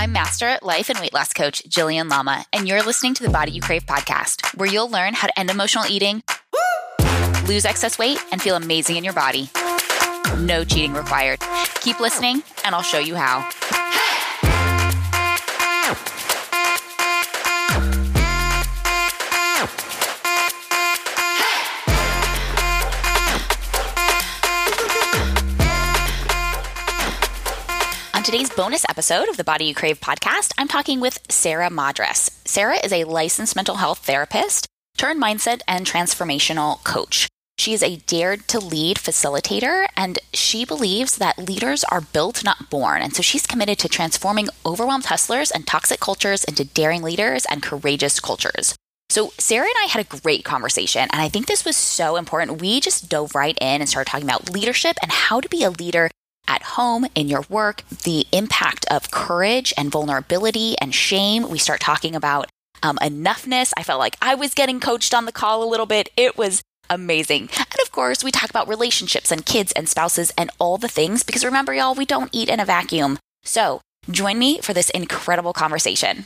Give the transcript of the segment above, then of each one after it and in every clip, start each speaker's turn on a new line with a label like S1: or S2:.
S1: I'm Master Life and Weight Loss Coach Jillian Lama, and you're listening to the Body You Crave podcast, where you'll learn how to end emotional eating, lose excess weight, and feel amazing in your body. No cheating required. Keep listening, and I'll show you how. On today's bonus episode of the Body You Crave podcast, I'm talking with Sarah Madras. Sarah is a licensed mental health therapist turned mindset and transformational coach. She is a Dare to Lead facilitator and she believes that leaders are built, not born. And so she's committed to transforming overwhelmed hustlers and toxic cultures into daring leaders and courageous cultures. So, Sarah and I had a great conversation, and I think this was so important. We just dove right in and started talking about leadership and how to be a leader at home, in your work, the impact of courage and vulnerability and shame. We start talking about um, enoughness. I felt like I was getting coached on the call a little bit. It was amazing. And of course, we talk about relationships and kids and spouses and all the things because remember, y'all, we don't eat in a vacuum. So join me for this incredible conversation.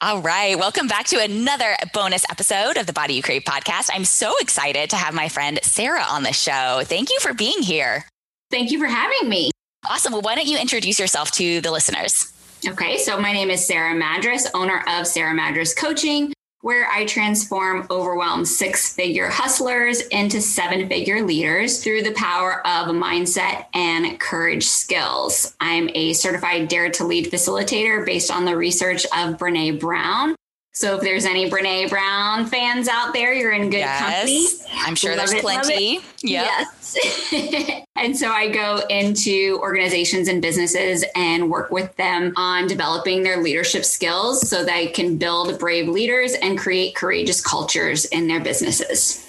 S1: All right. Welcome back to another bonus episode of the Body You Crave podcast. I'm so excited to have my friend Sarah on the show. Thank you for being here.
S2: Thank you for having me.
S1: Awesome. Well, why don't you introduce yourself to the listeners?
S2: Okay, so my name is Sarah Madras, owner of Sarah Madras Coaching, where I transform overwhelmed six figure hustlers into seven figure leaders through the power of mindset and courage skills. I'm a certified Dare to Lead facilitator based on the research of Brene Brown. So if there's any Brene Brown fans out there, you're in good yes, company.
S1: I'm sure love there's it, plenty.
S2: Yep. Yes. and so I go into organizations and businesses and work with them on developing their leadership skills so they can build brave leaders and create courageous cultures in their businesses.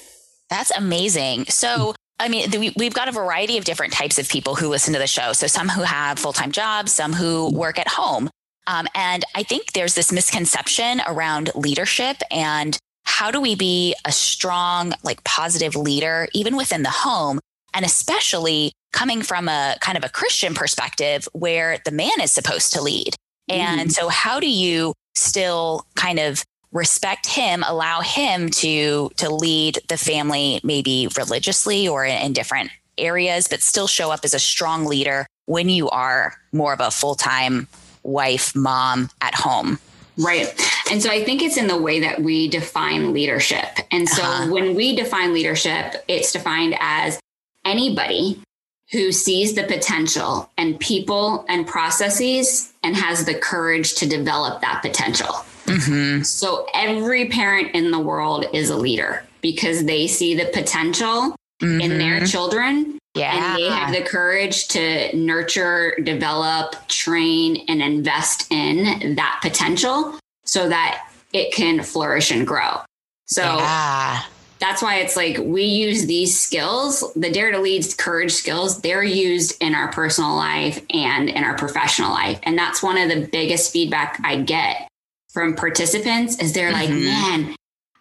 S1: That's amazing. So I mean, we've got a variety of different types of people who listen to the show. So, some who have full time jobs, some who work at home. Um, and I think there's this misconception around leadership and how do we be a strong, like positive leader, even within the home? And especially coming from a kind of a Christian perspective where the man is supposed to lead. And mm-hmm. so, how do you still kind of respect him, allow him to to lead the family, maybe religiously or in, in different areas, but still show up as a strong leader when you are more of a full time wife, mom at home.
S2: Right. And so I think it's in the way that we define leadership. And so uh-huh. when we define leadership, it's defined as anybody who sees the potential and people and processes and has the courage to develop that potential. Mm-hmm. So every parent in the world is a leader because they see the potential mm-hmm. in their mm-hmm. children yeah. And they have the courage to nurture, develop, train, and invest in that potential so that it can flourish and grow. So yeah. that's why it's like we use these skills, the dare to lead courage skills, they're used in our personal life and in our professional life. And that's one of the biggest feedback I get from participants is they're mm-hmm. like, man,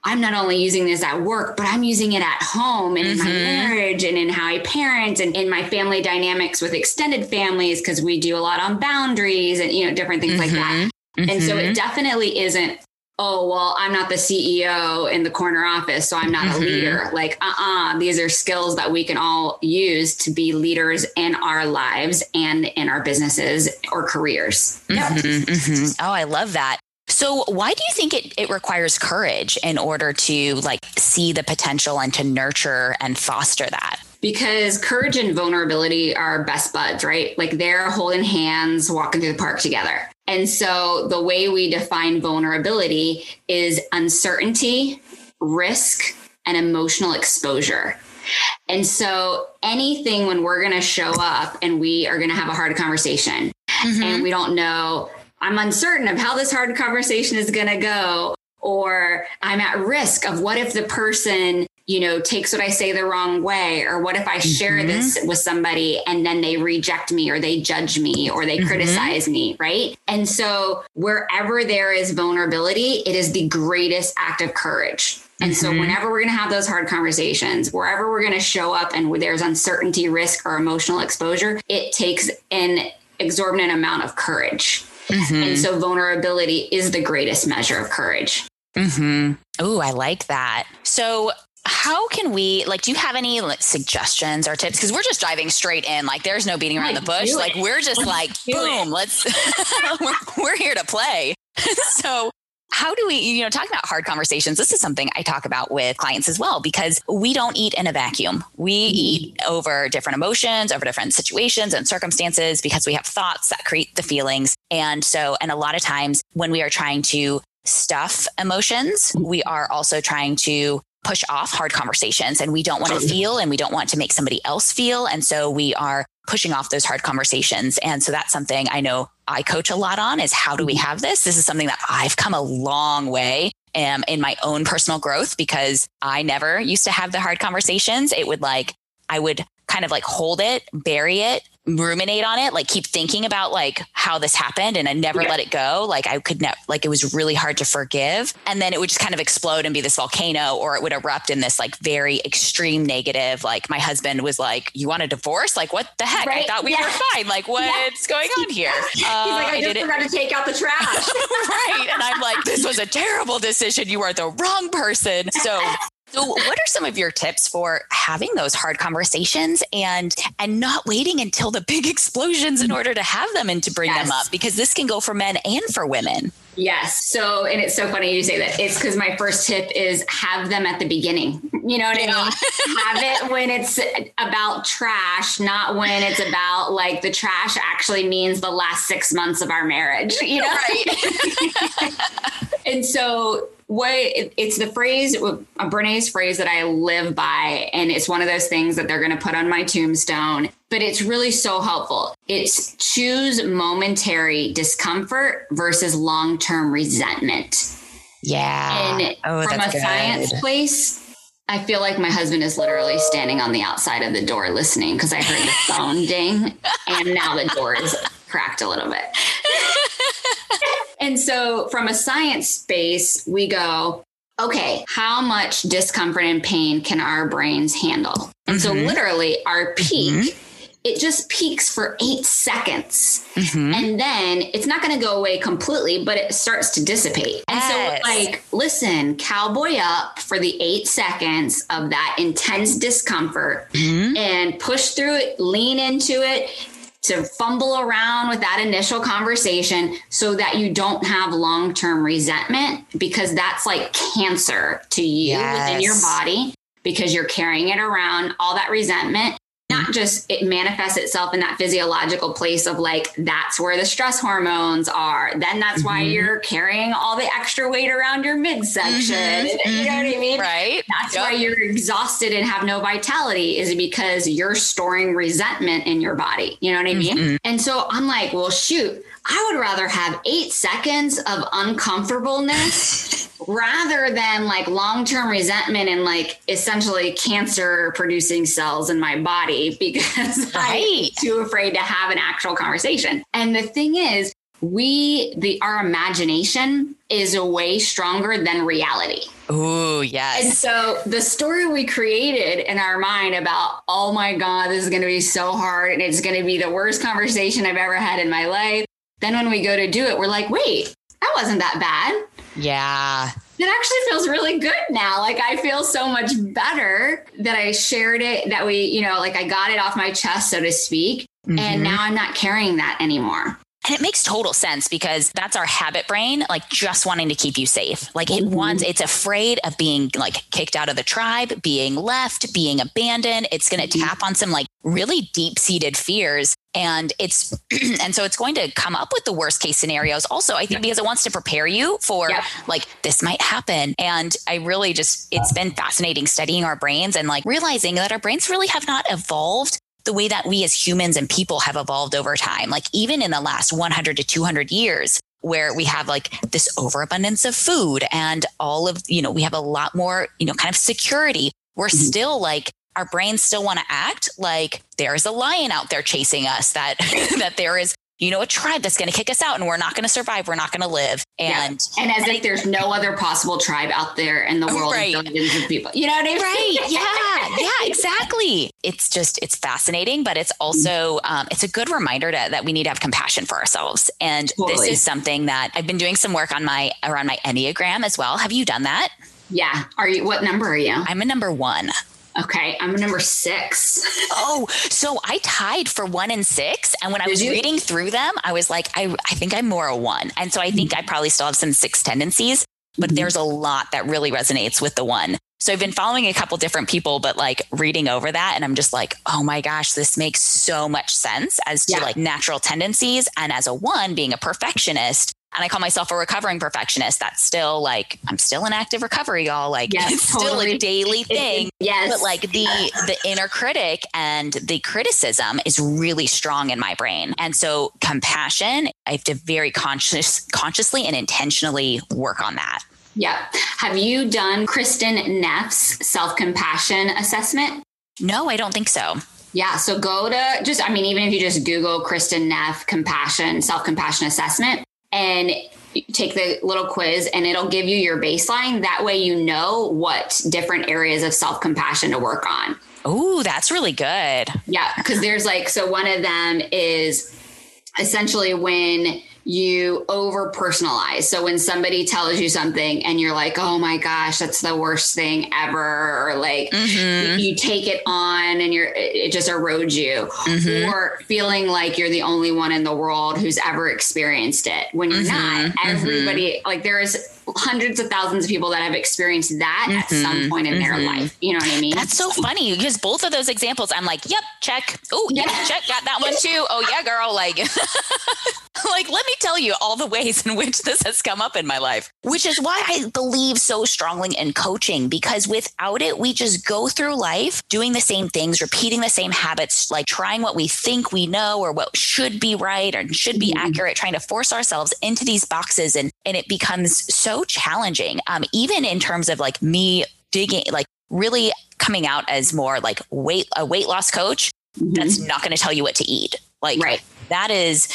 S2: I'm not only using this at work, but I'm using it at home and mm-hmm. in my mm-hmm. marriage and in how I parent and in my family dynamics with extended families because we do a lot on boundaries and you know different things mm-hmm. like that. Mm-hmm. And so it mm-hmm. definitely isn't oh well i'm not the ceo in the corner office so i'm not mm-hmm. a leader like uh-uh these are skills that we can all use to be leaders in our lives and in our businesses or careers
S1: mm-hmm. Yep. oh i love that so why do you think it, it requires courage in order to like see the potential and to nurture and foster that?
S2: Because courage and vulnerability are best buds, right? Like they're holding hands, walking through the park together. And so the way we define vulnerability is uncertainty, risk, and emotional exposure. And so anything when we're going to show up and we are going to have a hard conversation mm-hmm. and we don't know I'm uncertain of how this hard conversation is going to go, or I'm at risk of what if the person, you know, takes what I say the wrong way, or what if I share mm-hmm. this with somebody and then they reject me or they judge me or they mm-hmm. criticize me, right? And so wherever there is vulnerability, it is the greatest act of courage. And mm-hmm. so, whenever we're going to have those hard conversations, wherever we're going to show up and there's uncertainty, risk, or emotional exposure, it takes an exorbitant amount of courage. Mm-hmm. And so vulnerability is the greatest measure of courage.
S1: Mm-hmm. Oh, I like that. So how can we like do you have any like, suggestions or tips because we're just diving straight in like there's no beating around the bush like we're just let's like boom it. let's we're, we're here to play so how do we, you know, talking about hard conversations, this is something I talk about with clients as well, because we don't eat in a vacuum. We mm-hmm. eat over different emotions, over different situations and circumstances because we have thoughts that create the feelings. And so, and a lot of times when we are trying to stuff emotions, we are also trying to push off hard conversations and we don't want to feel and we don't want to make somebody else feel. And so we are pushing off those hard conversations. And so that's something I know I coach a lot on is how do we mm-hmm. have this? This is something that I've come a long way um, in my own personal growth because I never used to have the hard conversations. It would like, I would kind of like hold it, bury it, ruminate on it, like keep thinking about like how this happened and I never yeah. let it go. Like I could never, like it was really hard to forgive. And then it would just kind of explode and be this volcano or it would erupt in this like very extreme negative. Like my husband was like, you want a divorce? Like what the heck? Right? I thought we yeah. were fine. Like what's yeah. going on here?
S2: Uh, He's like, I, I just forgot to take out the trash.
S1: right. And I'm like, this was a terrible decision. You are the wrong person. So so what are some of your tips for having those hard conversations and and not waiting until the big explosions in order to have them and to bring yes. them up because this can go for men and for women.
S2: Yes. So, and it's so funny you say that. It's because my first tip is have them at the beginning. You know what yeah. I mean? have it when it's about trash, not when it's about like the trash actually means the last six months of our marriage. You know, right? and so what it, it's the phrase a uh, brene's phrase that i live by and it's one of those things that they're going to put on my tombstone but it's really so helpful it's choose momentary discomfort versus long-term resentment
S1: yeah
S2: and oh, from a good. science place I feel like my husband is literally standing on the outside of the door listening because I heard the phone ding and now the door is cracked a little bit. and so, from a science space, we go, okay, how much discomfort and pain can our brains handle? And mm-hmm. so, literally, our peak. Mm-hmm. It just peaks for eight seconds. Mm-hmm. And then it's not going to go away completely, but it starts to dissipate. And yes. so, like, listen, cowboy up for the eight seconds of that intense discomfort mm-hmm. and push through it, lean into it, to fumble around with that initial conversation so that you don't have long term resentment because that's like cancer to you yes. within your body because you're carrying it around, all that resentment not just it manifests itself in that physiological place of like that's where the stress hormones are then that's mm-hmm. why you're carrying all the extra weight around your midsection mm-hmm. you know what i mm-hmm. mean
S1: right
S2: that's yep. why you're exhausted and have no vitality is because you're storing resentment in your body you know what i mean mm-hmm. and so i'm like well shoot I would rather have eight seconds of uncomfortableness rather than like long term resentment and like essentially cancer producing cells in my body because right. I'm too afraid to have an actual conversation. And the thing is, we the our imagination is way stronger than reality.
S1: Oh, yes.
S2: And so the story we created in our mind about, oh my God, this is going to be so hard and it's going to be the worst conversation I've ever had in my life. Then when we go to do it, we're like, wait, that wasn't that bad.
S1: Yeah.
S2: It actually feels really good now. Like I feel so much better that I shared it, that we, you know, like I got it off my chest, so to speak. Mm-hmm. And now I'm not carrying that anymore.
S1: And it makes total sense because that's our habit brain, like just wanting to keep you safe. Like it mm-hmm. wants, it's afraid of being like kicked out of the tribe, being left, being abandoned. It's going to mm-hmm. tap on some like really deep seated fears. And it's, and so it's going to come up with the worst case scenarios. Also, I think because it wants to prepare you for like this might happen. And I really just, it's been fascinating studying our brains and like realizing that our brains really have not evolved the way that we as humans and people have evolved over time. Like even in the last 100 to 200 years, where we have like this overabundance of food and all of, you know, we have a lot more, you know, kind of security. We're mm-hmm. still like, our brains still want to act like there's a lion out there chasing us, that, that there is you know, a tribe that's going to kick us out and we're not going to survive. We're not going to live. And,
S2: yeah. and as if there's no other possible tribe out there in the world right. billions of people. You know what I mean?
S1: Right. Yeah. yeah, exactly. it's just, it's fascinating, but it's also, um, it's a good reminder to, that we need to have compassion for ourselves. And totally. this is something that I've been doing some work on my, around my Enneagram as well. Have you done that?
S2: Yeah. Are you, what number are you?
S1: I'm a number one.
S2: Okay, I'm number six.
S1: oh, so I tied for one and six. And when Did I was you? reading through them, I was like, I, I think I'm more a one. And so I think I probably still have some six tendencies, but mm-hmm. there's a lot that really resonates with the one. So I've been following a couple different people, but like reading over that, and I'm just like, oh my gosh, this makes so much sense as to yeah. like natural tendencies. And as a one, being a perfectionist, and I call myself a recovering perfectionist. That's still like I'm still in active recovery, y'all. Like yes, it's totally. still a daily thing.
S2: yes.
S1: But like the the inner critic and the criticism is really strong in my brain. And so compassion, I have to very conscious consciously and intentionally work on that.
S2: Yeah. Have you done Kristin Neff's self-compassion assessment?
S1: No, I don't think so.
S2: Yeah. So go to just, I mean, even if you just Google Kristen Neff compassion, self compassion assessment, and take the little quiz and it'll give you your baseline. That way you know what different areas of self compassion to work on.
S1: Oh, that's really good.
S2: Yeah. Cause there's like, so one of them is essentially when you over personalize. So when somebody tells you something and you're like, oh my gosh, that's the worst thing ever, or like mm-hmm. you, you, take it on and you're it just erodes you, mm-hmm. or feeling like you're the only one in the world who's ever experienced it when you're mm-hmm. not. Everybody like there is hundreds of thousands of people that have experienced that mm-hmm, at some mm-hmm. point in mm-hmm. their life. You know what I mean?
S1: That's so funny because both of those examples, I'm like, yep, check. Oh, yeah, check. Got that one too. Oh, yeah, girl. Like, like, let me tell you all the ways in which this has come up in my life, which is why I believe so strongly in coaching because without it, we just go through life doing the same things, repeating the same habits, like trying what we think we know or what should be right or should be mm-hmm. accurate, trying to force ourselves into these boxes. And, and it becomes so so challenging, um, even in terms of like me digging, like really coming out as more like weight a weight loss coach. Mm-hmm. That's not going to tell you what to eat. Like right. that is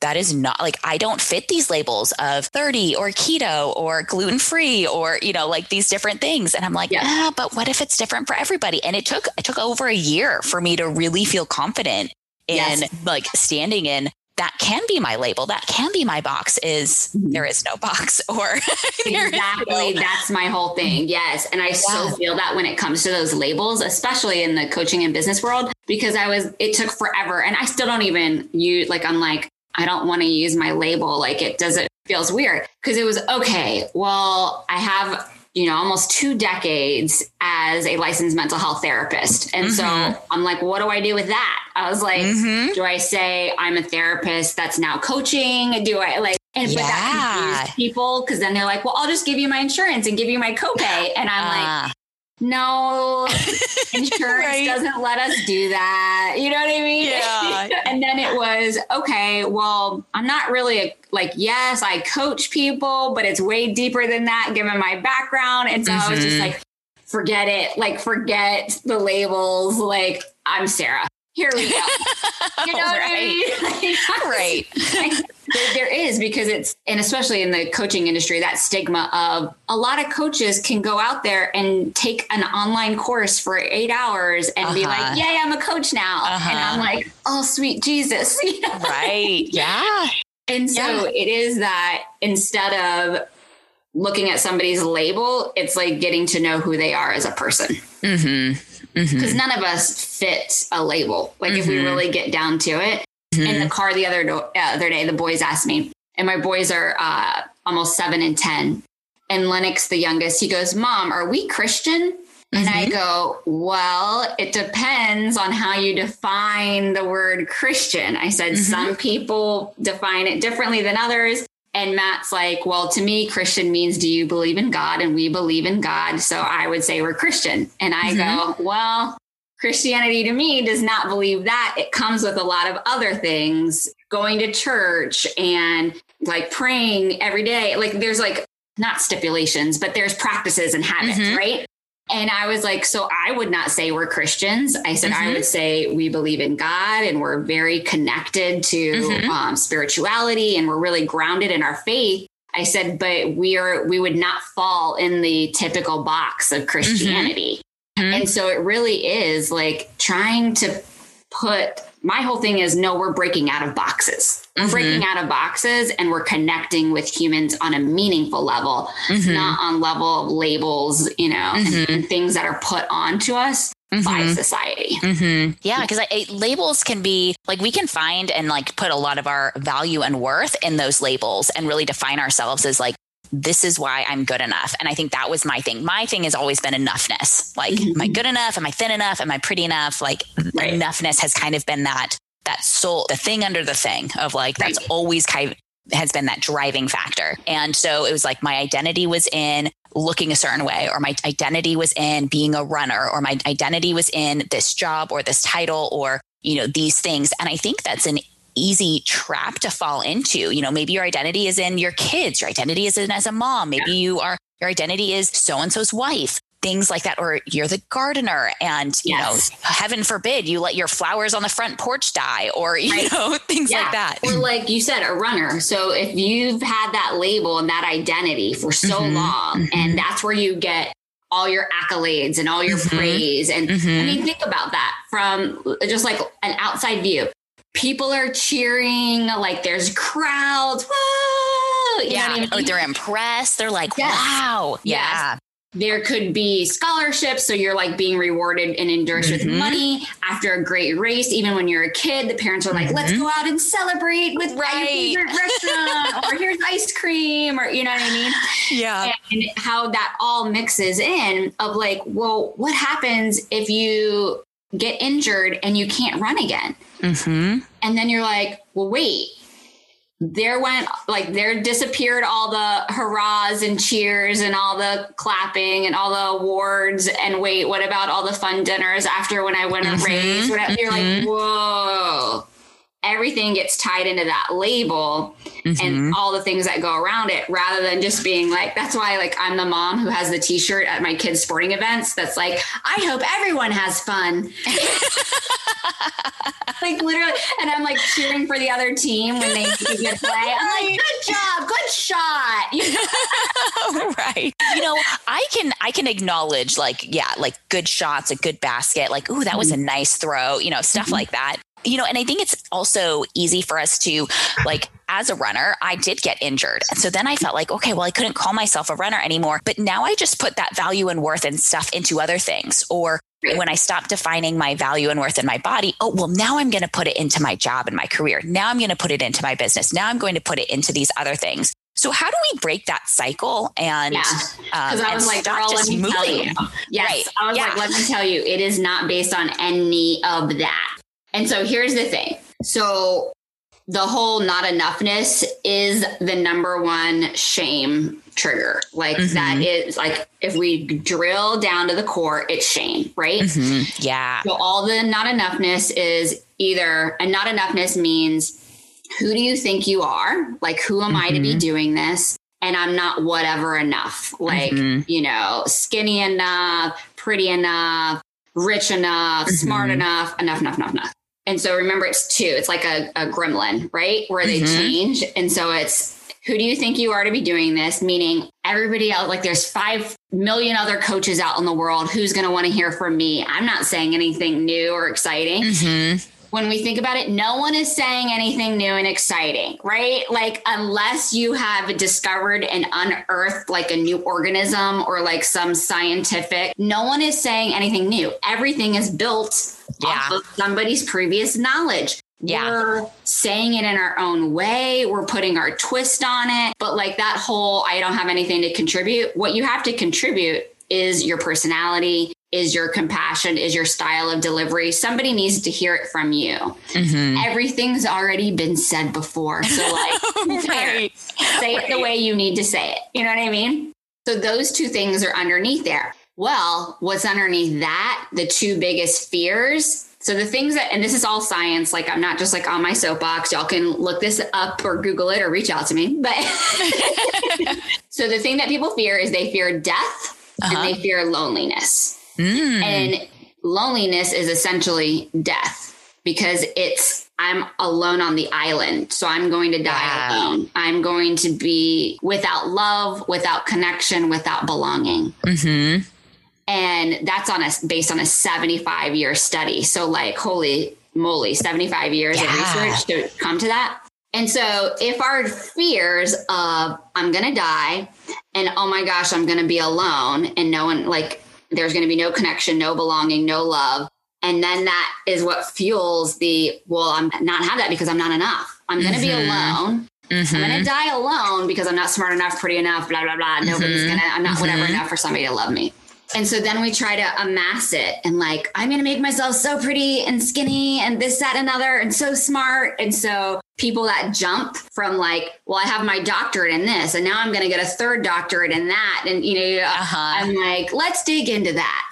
S1: that is not like I don't fit these labels of 30 or keto or gluten free or you know like these different things and I'm like yeah. ah, but what if it's different for everybody and it took it took over a year for me to really feel confident in yes. like standing in that can be my label that can be my box is mm-hmm. there is no box or
S2: exactly no. that's my whole thing yes and i yeah. so feel that when it comes to those labels especially in the coaching and business world because i was it took forever and i still don't even use like i'm like i don't want to use my label like it doesn't feels weird because it was okay well i have you know, almost two decades as a licensed mental health therapist. And mm-hmm. so I'm like, what do I do with that? I was like, mm-hmm. do I say I'm a therapist that's now coaching? Do I like, and yeah. but that confused people because then they're like, well, I'll just give you my insurance and give you my copay. And I'm uh. like, no, insurance right. doesn't let us do that. You know what I mean? Yeah. and then it was, okay, well, I'm not really a, like, yes, I coach people, but it's way deeper than that given my background. And so mm-hmm. I was just mm-hmm. like, forget it. Like, forget the labels. Like, I'm Sarah here we go. You know right. what I mean? right. there, there is because it's, and especially in the coaching industry, that stigma of a lot of coaches can go out there and take an online course for eight hours and uh-huh. be like, "Yay, I'm a coach now," uh-huh. and I'm like, "Oh, sweet Jesus!"
S1: You know? Right? Yeah.
S2: And so yeah. it is that instead of looking at somebody's label, it's like getting to know who they are as a person. Mm-hmm because mm-hmm. none of us fit a label. Like mm-hmm. if we mm-hmm. really get down to it. Mm-hmm. In the car the other do- uh, other day, the boys asked me, and my boys are uh, almost seven and ten. And Lennox, the youngest, he goes, "Mom, are we Christian?" And I mm-hmm. go, well, it depends on how you define the word Christian. I said, mm-hmm. some people define it differently than others. And Matt's like, well, to me, Christian means do you believe in God? And we believe in God. So I would say we're Christian. And I mm-hmm. go, well, Christianity to me does not believe that. It comes with a lot of other things, going to church and like praying every day. Like there's like not stipulations, but there's practices and habits, mm-hmm. right? And I was like, so I would not say we're Christians. I said, mm-hmm. I would say we believe in God and we're very connected to mm-hmm. um, spirituality and we're really grounded in our faith. I said, but we are, we would not fall in the typical box of Christianity. Mm-hmm. Mm-hmm. And so it really is like trying to put my whole thing is no, we're breaking out of boxes. Mm-hmm. breaking out of boxes and we're connecting with humans on a meaningful level, mm-hmm. not on level of labels, you know, mm-hmm. and things that are put onto us mm-hmm. by society.
S1: Mm-hmm. Yeah, because labels can be like we can find and like put a lot of our value and worth in those labels and really define ourselves as like this is why I'm good enough. And I think that was my thing. My thing has always been enoughness. Like, mm-hmm. am I good enough? Am I thin enough? Am I pretty enough? Like, right. enoughness has kind of been that that soul, the thing under the thing of like right. that's always kind of has been that driving factor. And so it was like my identity was in looking a certain way, or my identity was in being a runner, or my identity was in this job or this title or, you know, these things. And I think that's an easy trap to fall into. You know, maybe your identity is in your kids, your identity is in as a mom, maybe yeah. you are your identity is so and so's wife things like that or you're the gardener and you yes. know heaven forbid you let your flowers on the front porch die or you right. know things yeah. like that
S2: or like you said a runner so if you've had that label and that identity for so mm-hmm. long mm-hmm. and that's where you get all your accolades and all your mm-hmm. praise and mm-hmm. i mean think about that from just like an outside view people are cheering, like there's crowds. Whoa!
S1: You yeah. I mean? Oh, they're impressed. They're like, yes. wow.
S2: Yes. Yeah. There could be scholarships. So you're like being rewarded and endorsed mm-hmm. with money after a great race. Even when you're a kid, the parents are like, mm-hmm. let's go out and celebrate with right. your favorite restaurant or here's ice cream or, you know what I mean?
S1: Yeah.
S2: And how that all mixes in of like, well, what happens if you get injured and you can't run again? Mm-hmm. And then you're like, well, wait, there went like there disappeared all the hurrahs and cheers and all the clapping and all the awards and wait what about all the fun dinners after when i went mm-hmm. a race whatever. you're mm-hmm. like whoa everything gets tied into that label mm-hmm. and all the things that go around it rather than just being like that's why like I'm the mom who has the t-shirt at my kids sporting events that's like I hope everyone has fun like literally and I'm like cheering for the other team when they get play I'm like good job good shot you
S1: know? right you know I can I can acknowledge like yeah like good shots a good basket like ooh that was a mm-hmm. nice throw you know stuff mm-hmm. like that you know, and I think it's also easy for us to like as a runner, I did get injured. And so then I felt like, okay, well, I couldn't call myself a runner anymore. But now I just put that value and worth and stuff into other things. Or when I stopped defining my value and worth in my body, oh, well, now I'm going to put it into my job and my career. Now I'm going to put it into my business. Now I'm going to put it into these other things. So how do we break that cycle and yeah.
S2: um, I was like, girl, let me moving? tell you. Yes. Right. I was yeah. like, let me tell you, it is not based on any of that. And so here's the thing. So the whole not enoughness is the number one shame trigger. Like mm-hmm. that is like if we drill down to the core, it's shame, right?
S1: Mm-hmm. Yeah.
S2: So all the not enoughness is either and not enoughness means who do you think you are? Like who am mm-hmm. I to be mm-hmm. doing this? And I'm not whatever enough. Like, mm-hmm. you know, skinny enough, pretty enough, rich enough, smart mm-hmm. enough, enough, enough, enough, enough. And so remember, it's two. It's like a, a gremlin, right? Where they mm-hmm. change. And so it's who do you think you are to be doing this? Meaning everybody else, like there's five million other coaches out in the world. Who's going to want to hear from me? I'm not saying anything new or exciting. Mm-hmm when we think about it, no one is saying anything new and exciting, right? Like, unless you have discovered and unearthed like a new organism or like some scientific, no one is saying anything new. Everything is built yeah. off of somebody's previous knowledge. Yeah. We're saying it in our own way. We're putting our twist on it. But like that whole, I don't have anything to contribute. What you have to contribute is your personality, is your compassion, is your style of delivery. Somebody needs to hear it from you. Mm-hmm. Everything's already been said before. So, like, right. say right. it the way you need to say it. You know what I mean? So, those two things are underneath there. Well, what's underneath that? The two biggest fears. So, the things that, and this is all science, like, I'm not just like on my soapbox. Y'all can look this up or Google it or reach out to me. But so, the thing that people fear is they fear death uh-huh. and they uh-huh. fear loneliness. Mm. And loneliness is essentially death because it's I'm alone on the island. So I'm going to die alone. I'm going to be without love, without connection, without belonging. Mm-hmm. And that's on a based on a 75 year study. So like, holy moly, 75 years yeah. of research to come to that. And so if our fears of I'm going to die and oh my gosh, I'm going to be alone and no one like there's going to be no connection, no belonging, no love. And then that is what fuels the, well, I'm not have that because I'm not enough. I'm going to mm-hmm. be alone. Mm-hmm. I'm going to die alone because I'm not smart enough, pretty enough, blah, blah, blah. Nobody's mm-hmm. going to, I'm not whatever mm-hmm. enough for somebody to love me. And so then we try to amass it and like, I'm going to make myself so pretty and skinny and this, that, and another and so smart. And so people that jump from like, well, I have my doctorate in this and now I'm going to get a third doctorate in that. And, you know, uh-huh. I'm like, let's dig into that.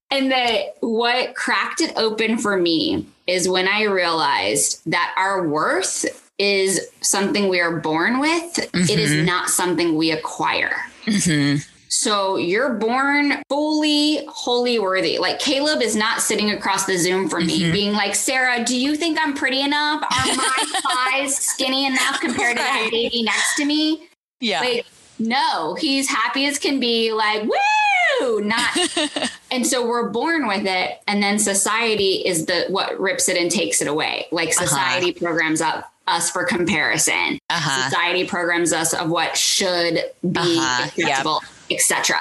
S2: and the, what cracked it open for me is when I realized that our worth is something we are born with. Mm-hmm. It is mm-hmm. not something we acquire. Mm-hmm. So you're born fully wholly worthy. Like Caleb is not sitting across the Zoom from me mm-hmm. being like, Sarah, do you think I'm pretty enough? Are my thighs skinny enough compared to that baby next to me?
S1: Yeah.
S2: Like, no, he's happy as can be, like, woo, not. and so we're born with it. And then society is the what rips it and takes it away. Like uh-huh. society uh-huh. programs up us for comparison. Uh-huh. Society programs us of what should be uh-huh. acceptable. Yep etc.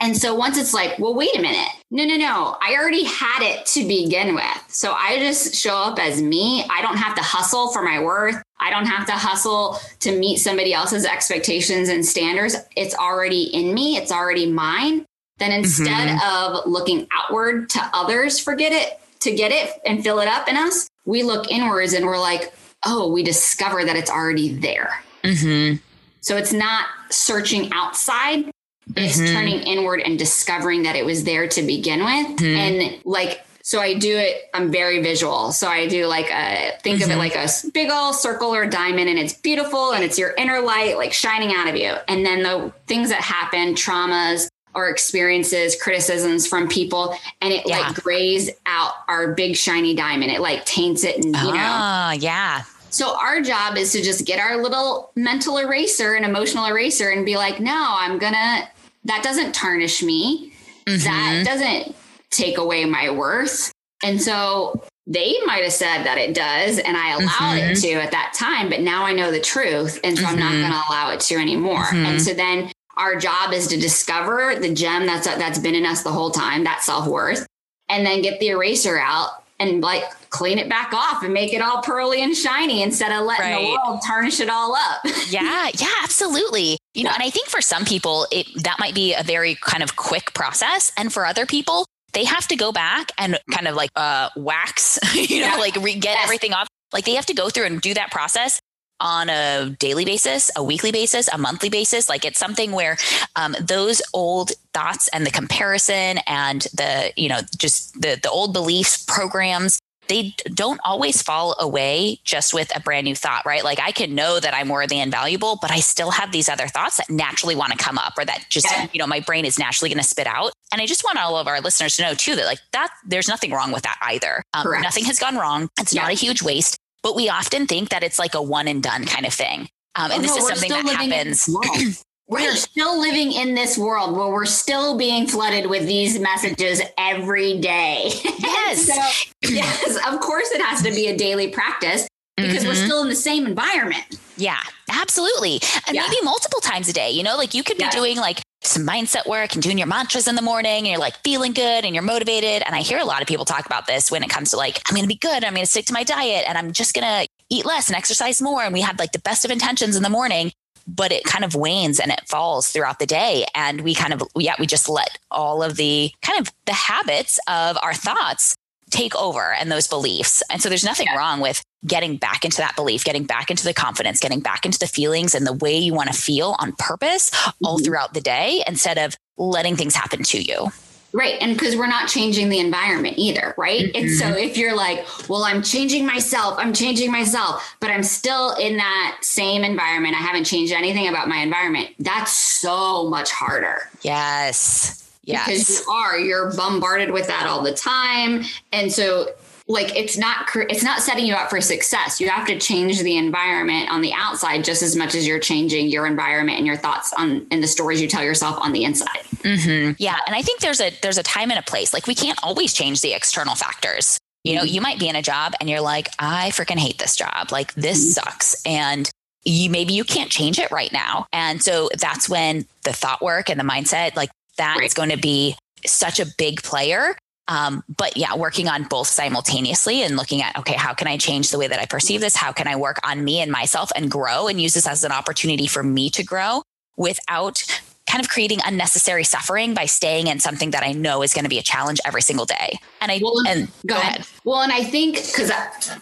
S2: And so once it's like, well, wait a minute. No, no, no. I already had it to begin with. So I just show up as me. I don't have to hustle for my worth. I don't have to hustle to meet somebody else's expectations and standards. It's already in me, it's already mine. Then instead mm-hmm. of looking outward to others, forget it to get it and fill it up in us, we look inwards and we're like, oh, we discover that it's already there. Mm-hmm. So it's not searching outside, it's mm-hmm. turning inward and discovering that it was there to begin with. Mm-hmm. And like, so I do it, I'm very visual. So I do like a, think of it mm-hmm. like a big old circle or diamond and it's beautiful and it's your inner light like shining out of you. And then the things that happen, traumas, or experiences, criticisms from people, and it yeah. like grays out our big shiny diamond. It like taints it, and you oh, know,
S1: ah, yeah.
S2: So our job is to just get our little mental eraser and emotional eraser and be like, no, I'm gonna that doesn't tarnish me. Mm-hmm. That doesn't take away my worth. And so they might have said that it does, and I allowed mm-hmm. it to at that time, but now I know the truth. And so mm-hmm. I'm not mm-hmm. going to allow it to anymore. And mm-hmm. so then our job is to discover the gem that's that's been in us the whole time, that self-worth, and then get the eraser out and like clean it back off and make it all pearly and shiny instead of letting right. the world tarnish it all up.
S1: yeah, yeah, absolutely. You know, and I think for some people it that might be a very kind of quick process and for other people they have to go back and kind of like uh wax, you know, yeah. like re- get yes. everything off. Like they have to go through and do that process on a daily basis, a weekly basis, a monthly basis. Like it's something where um, those old thoughts and the comparison and the, you know, just the, the old beliefs, programs, they don't always fall away just with a brand new thought, right? Like I can know that I'm worthy and valuable, but I still have these other thoughts that naturally want to come up or that just, yeah. you know, my brain is naturally going to spit out. And I just want all of our listeners to know too that like that there's nothing wrong with that either. Um, nothing has gone wrong. It's yeah. not a huge waste but we often think that it's like a one and done kind of thing. Um, and oh, this no, is something that happens.
S2: We're still living in this world where we're still being flooded with these messages every day.
S1: Yes. so,
S2: yes, of course it has to be a daily practice because mm-hmm. we're still in the same environment.
S1: Yeah, absolutely. And yeah. maybe multiple times a day. You know, like you could be yeah. doing like some mindset work and doing your mantras in the morning and you're like feeling good and you're motivated. And I hear a lot of people talk about this when it comes to like, I'm going to be good. I'm going to stick to my diet and I'm just going to eat less and exercise more. And we have like the best of intentions in the morning, but it kind of wanes and it falls throughout the day. And we kind of, yeah, we just let all of the kind of the habits of our thoughts take over and those beliefs. And so there's nothing yeah. wrong with getting back into that belief, getting back into the confidence, getting back into the feelings and the way you want to feel on purpose mm-hmm. all throughout the day instead of letting things happen to you.
S2: Right. And because we're not changing the environment either. Right. Mm-hmm. And so if you're like, well, I'm changing myself, I'm changing myself, but I'm still in that same environment. I haven't changed anything about my environment. That's so much harder.
S1: Yes. Yes.
S2: Because you are, you're bombarded with that all the time. And so like it's not it's not setting you up for success you have to change the environment on the outside just as much as you're changing your environment and your thoughts on and the stories you tell yourself on the inside
S1: Mm-hmm. Yeah. And I think there's a, there's a time and a place. Like we can't always change the external factors. You know, mm-hmm. you might be in a job and you're like, I freaking hate this job. Like this mm-hmm. sucks. And you maybe you can't change it right now. And so that's when the thought work and the mindset, like that right. is going to be such a big player. Um, but yeah, working on both simultaneously and looking at, okay, how can I change the way that I perceive this? How can I work on me and myself and grow and use this as an opportunity for me to grow without kind of creating unnecessary suffering by staying in something that I know is going to be a challenge every single day. And I well, and
S2: go, go ahead. ahead. Well, and I think because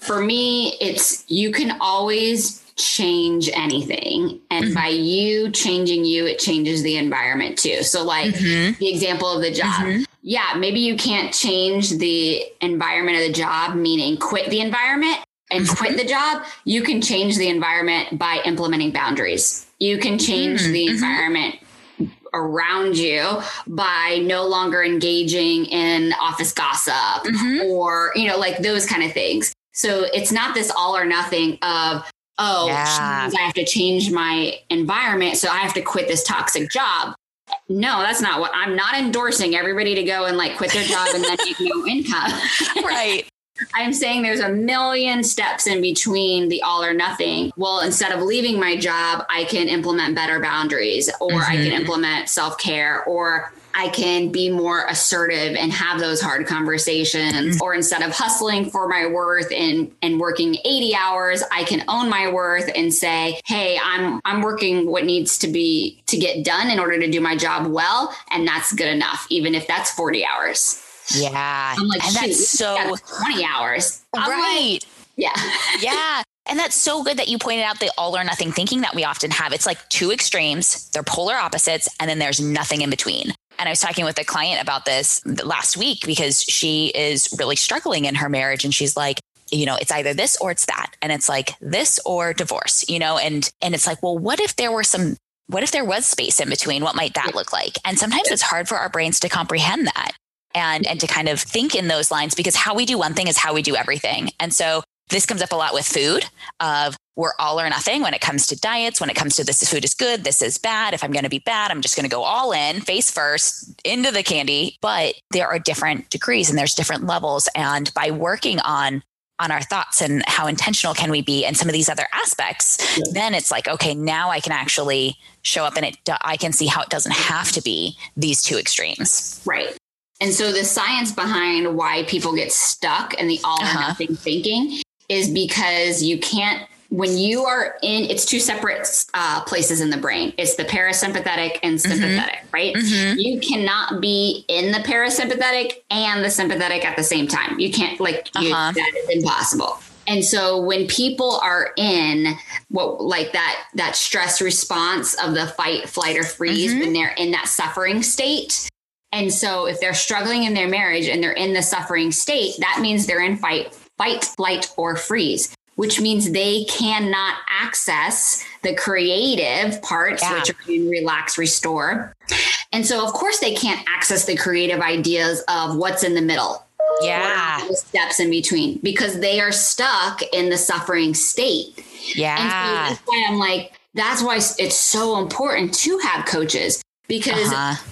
S2: for me, it's you can always change anything. And mm-hmm. by you changing you, it changes the environment too. So, like mm-hmm. the example of the job. Mm-hmm. Yeah, maybe you can't change the environment of the job, meaning quit the environment and mm-hmm. quit the job. You can change the environment by implementing boundaries. You can change mm-hmm. the mm-hmm. environment around you by no longer engaging in office gossip or, you know, like those kind of things. So it's not this all or nothing of oh, yeah. I have to change my environment. So I have to quit this toxic job. No, that's not what I'm not endorsing everybody to go and like quit their job and then make no income.
S1: right.
S2: I'm saying there's a million steps in between the all or nothing. Well, instead of leaving my job, I can implement better boundaries or mm-hmm. I can mm-hmm. implement self care or I can be more assertive and have those hard conversations. Mm-hmm. Or instead of hustling for my worth and, and working 80 hours, I can own my worth and say, hey, I'm I'm working what needs to be to get done in order to do my job well. And that's good enough, even if that's 40 hours.
S1: Yeah.
S2: I'm like, and that's so 20 hours.
S1: I'm right. Like,
S2: yeah.
S1: yeah. And that's so good that you pointed out the all or nothing thinking that we often have. It's like two extremes, they're polar opposites, and then there's nothing in between. And I was talking with a client about this last week because she is really struggling in her marriage. And she's like, you know, it's either this or it's that. And it's like this or divorce, you know, and, and it's like, well, what if there were some, what if there was space in between? What might that look like? And sometimes it's hard for our brains to comprehend that and, and to kind of think in those lines because how we do one thing is how we do everything. And so this comes up a lot with food of we're all or nothing when it comes to diets, when it comes to this food is good, this is bad. If I'm going to be bad, I'm just going to go all in, face first, into the candy. But there are different degrees and there's different levels. And by working on on our thoughts and how intentional can we be and some of these other aspects yeah. then it's like okay now i can actually show up and it i can see how it doesn't have to be these two extremes
S2: right and so the science behind why people get stuck in the all or uh-huh. nothing thinking is because you can't when you are in it's two separate uh, places in the brain it's the parasympathetic and mm-hmm. sympathetic mm-hmm. right mm-hmm. you cannot be in the parasympathetic and the sympathetic at the same time you can't like you, uh-huh. that is impossible and so when people are in what like that that stress response of the fight flight or freeze mm-hmm. when they're in that suffering state and so if they're struggling in their marriage and they're in the suffering state that means they're in fight fight, flight, or freeze, which means they cannot access the creative parts, yeah. which are in relax, restore. And so, of course, they can't access the creative ideas of what's in the middle.
S1: Yeah.
S2: the steps in between because they are stuck in the suffering state.
S1: Yeah. And so
S2: that's why I'm like, that's why it's so important to have coaches because uh-huh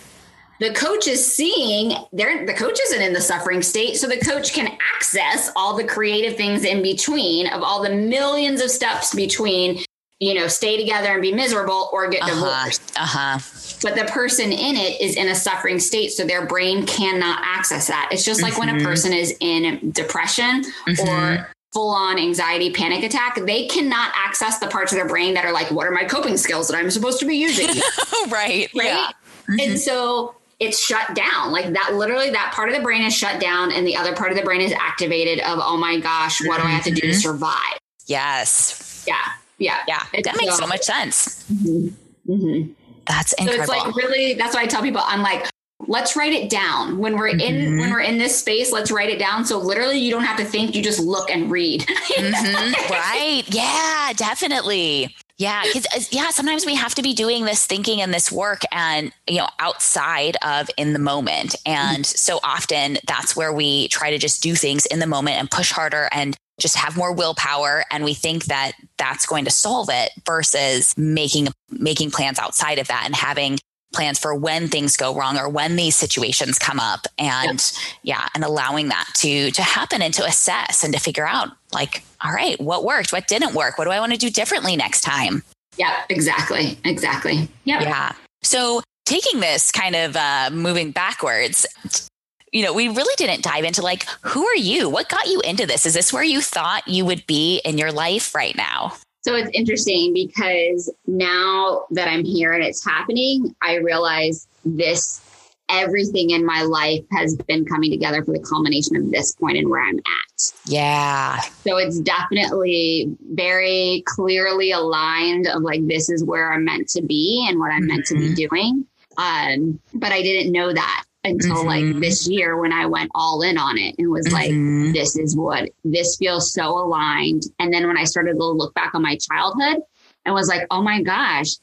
S2: the coach is seeing they're the coach isn't in the suffering state so the coach can access all the creative things in between of all the millions of steps between you know stay together and be miserable or get uh-huh. divorced
S1: uh-huh
S2: but the person in it is in a suffering state so their brain cannot access that it's just like mm-hmm. when a mm-hmm. person is in depression mm-hmm. or full on anxiety panic attack, they cannot access the parts of their brain that are like, what are my coping skills that I'm supposed to be using?
S1: right.
S2: Right. Yeah. Mm-hmm. And so it's shut down. Like that, literally, that part of the brain is shut down, and the other part of the brain is activated. Of oh my gosh, what do I have to do to mm-hmm. survive?
S1: Yes.
S2: Yeah. Yeah.
S1: Yeah. It's, that makes so, so much sense. Mm-hmm. Mm-hmm. That's incredible.
S2: So it's like really. That's why I tell people, I'm like, let's write it down when we're in mm-hmm. when we're in this space let's write it down so literally you don't have to think you just look and read
S1: mm-hmm. right yeah definitely yeah, because uh, yeah, sometimes we have to be doing this thinking and this work, and you know, outside of in the moment. And mm-hmm. so often, that's where we try to just do things in the moment and push harder and just have more willpower and we think that that's going to solve it versus making making plans outside of that and having plans for when things go wrong or when these situations come up and yep. yeah and allowing that to to happen and to assess and to figure out like all right what worked what didn't work what do i want to do differently next time
S2: yeah exactly exactly
S1: yeah yeah so taking this kind of uh, moving backwards you know, we really didn't dive into like, who are you? What got you into this? Is this where you thought you would be in your life right now?
S2: So it's interesting because now that I'm here and it's happening, I realize this everything in my life has been coming together for the culmination of this point and where I'm at.
S1: Yeah.
S2: So it's definitely very clearly aligned of like this is where I'm meant to be and what I'm mm-hmm. meant to be mm-hmm. doing. Um, but I didn't know that until mm-hmm. like this year when I went all in on it and was mm-hmm. like, this is what this feels so aligned. And then when I started to look back on my childhood and was like, oh my gosh,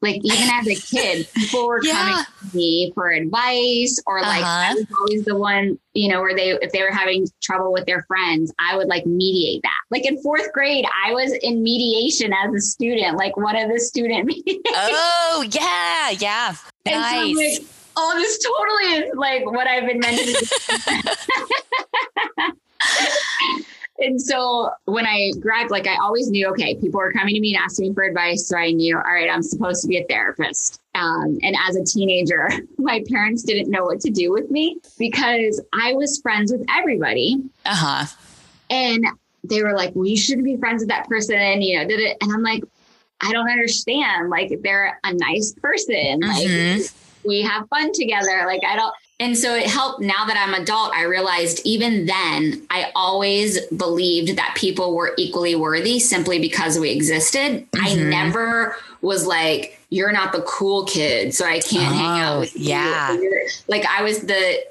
S2: like even as a kid, people were yeah. coming to me for advice or like uh-huh. I was always the one, you know, where they if they were having trouble with their friends, I would like mediate that. Like in fourth grade, I was in mediation as a student, like one of the student meetings.
S1: Oh yeah, yeah. Nice.
S2: Oh, this totally is like what I've been meant to do. and so when I grabbed, like I always knew, okay, people are coming to me and asking me for advice. So I knew, all right, I'm supposed to be a therapist. Um, and as a teenager, my parents didn't know what to do with me because I was friends with everybody.
S1: Uh huh.
S2: And they were like, well, you shouldn't be friends with that person, you know, did it. And I'm like, I don't understand. Like, they're a nice person. Mm-hmm. Like, we have fun together. Like I don't, and so it helped now that I'm adult. I realized even then, I always believed that people were equally worthy simply because we existed. Mm-hmm. I never was like, you're not the cool kid, so I can't oh, hang out oh, with
S1: yeah.
S2: you. Yeah. Like I was the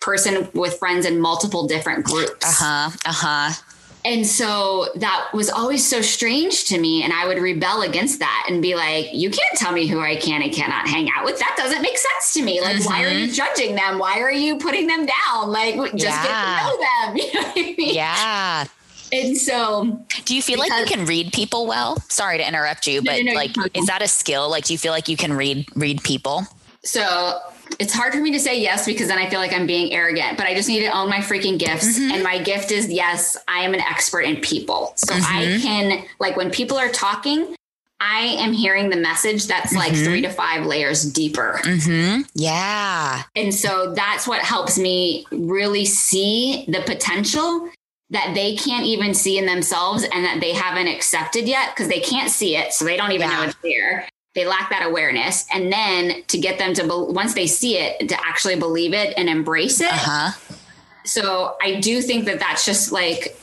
S2: person with friends in multiple different groups.
S1: Uh huh. Uh huh.
S2: And so that was always so strange to me. And I would rebel against that and be like, you can't tell me who I can and cannot hang out with. That doesn't make sense to me. Like, mm-hmm. why are you mm-hmm. judging them? Why are you putting them down? Like, just yeah. get to know them. You know I mean?
S1: Yeah.
S2: And so,
S1: do you feel because, like you can read people well? Sorry to interrupt you, but no, no, no, like, is that a skill? Like, do you feel like you can read read people?
S2: So it's hard for me to say yes because then I feel like I'm being arrogant, but I just need to own my freaking gifts. Mm-hmm. And my gift is yes, I am an expert in people. So mm-hmm. I can, like, when people are talking, I am hearing the message that's mm-hmm. like three to five layers deeper.
S1: Mm-hmm. Yeah.
S2: And so that's what helps me really see the potential that they can't even see in themselves and that they haven't accepted yet because they can't see it. So they don't even yeah. know it's there they lack that awareness and then to get them to be- once they see it to actually believe it and embrace it uh-huh. so i do think that that's just like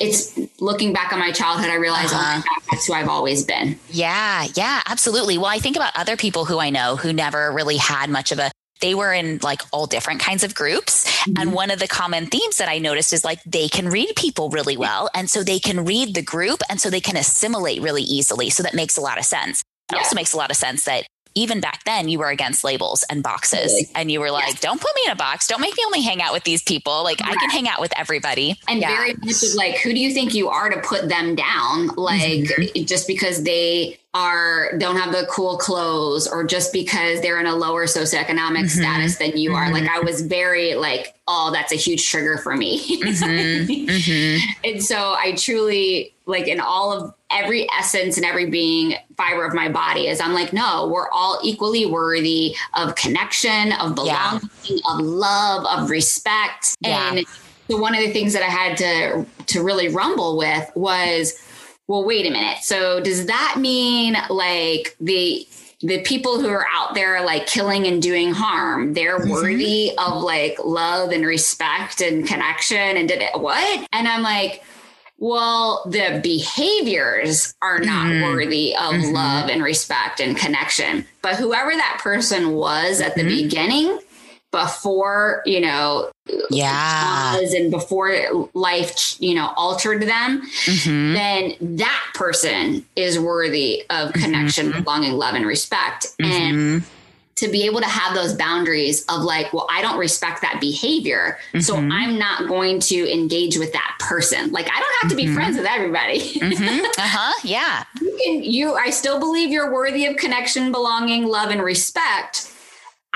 S2: it's looking back on my childhood i realize oh uh-huh. oh that's who i've always been
S1: yeah yeah absolutely well i think about other people who i know who never really had much of a they were in like all different kinds of groups. Mm-hmm. And one of the common themes that I noticed is like they can read people really well. And so they can read the group and so they can assimilate really easily. So that makes a lot of sense. It yeah. also makes a lot of sense that even back then you were against labels and boxes and you were like yes. don't put me in a box don't make me only hang out with these people like right. i can hang out with everybody
S2: and yeah. very much like who do you think you are to put them down like mm-hmm. just because they are don't have the cool clothes or just because they're in a lower socioeconomic mm-hmm. status than you mm-hmm. are like i was very like oh that's a huge trigger for me mm-hmm. mm-hmm. and so i truly like in all of every essence and every being fiber of my body is i'm like no we're all equally worthy of connection of belonging yeah. of love of respect yeah. and so one of the things that i had to to really rumble with was well, wait a minute. So does that mean like the the people who are out there like killing and doing harm, they're mm-hmm. worthy of like love and respect and connection and did it what? And I'm like, well, the behaviors are not mm-hmm. worthy of mm-hmm. love and respect and connection. But whoever that person was at the mm-hmm. beginning, before you know
S1: yeah
S2: and before life you know altered them mm-hmm. then that person is worthy of connection mm-hmm. belonging love and respect mm-hmm. and to be able to have those boundaries of like well i don't respect that behavior so mm-hmm. i'm not going to engage with that person like i don't have to be mm-hmm. friends with everybody
S1: mm-hmm. uh-huh yeah
S2: you can you i still believe you're worthy of connection belonging love and respect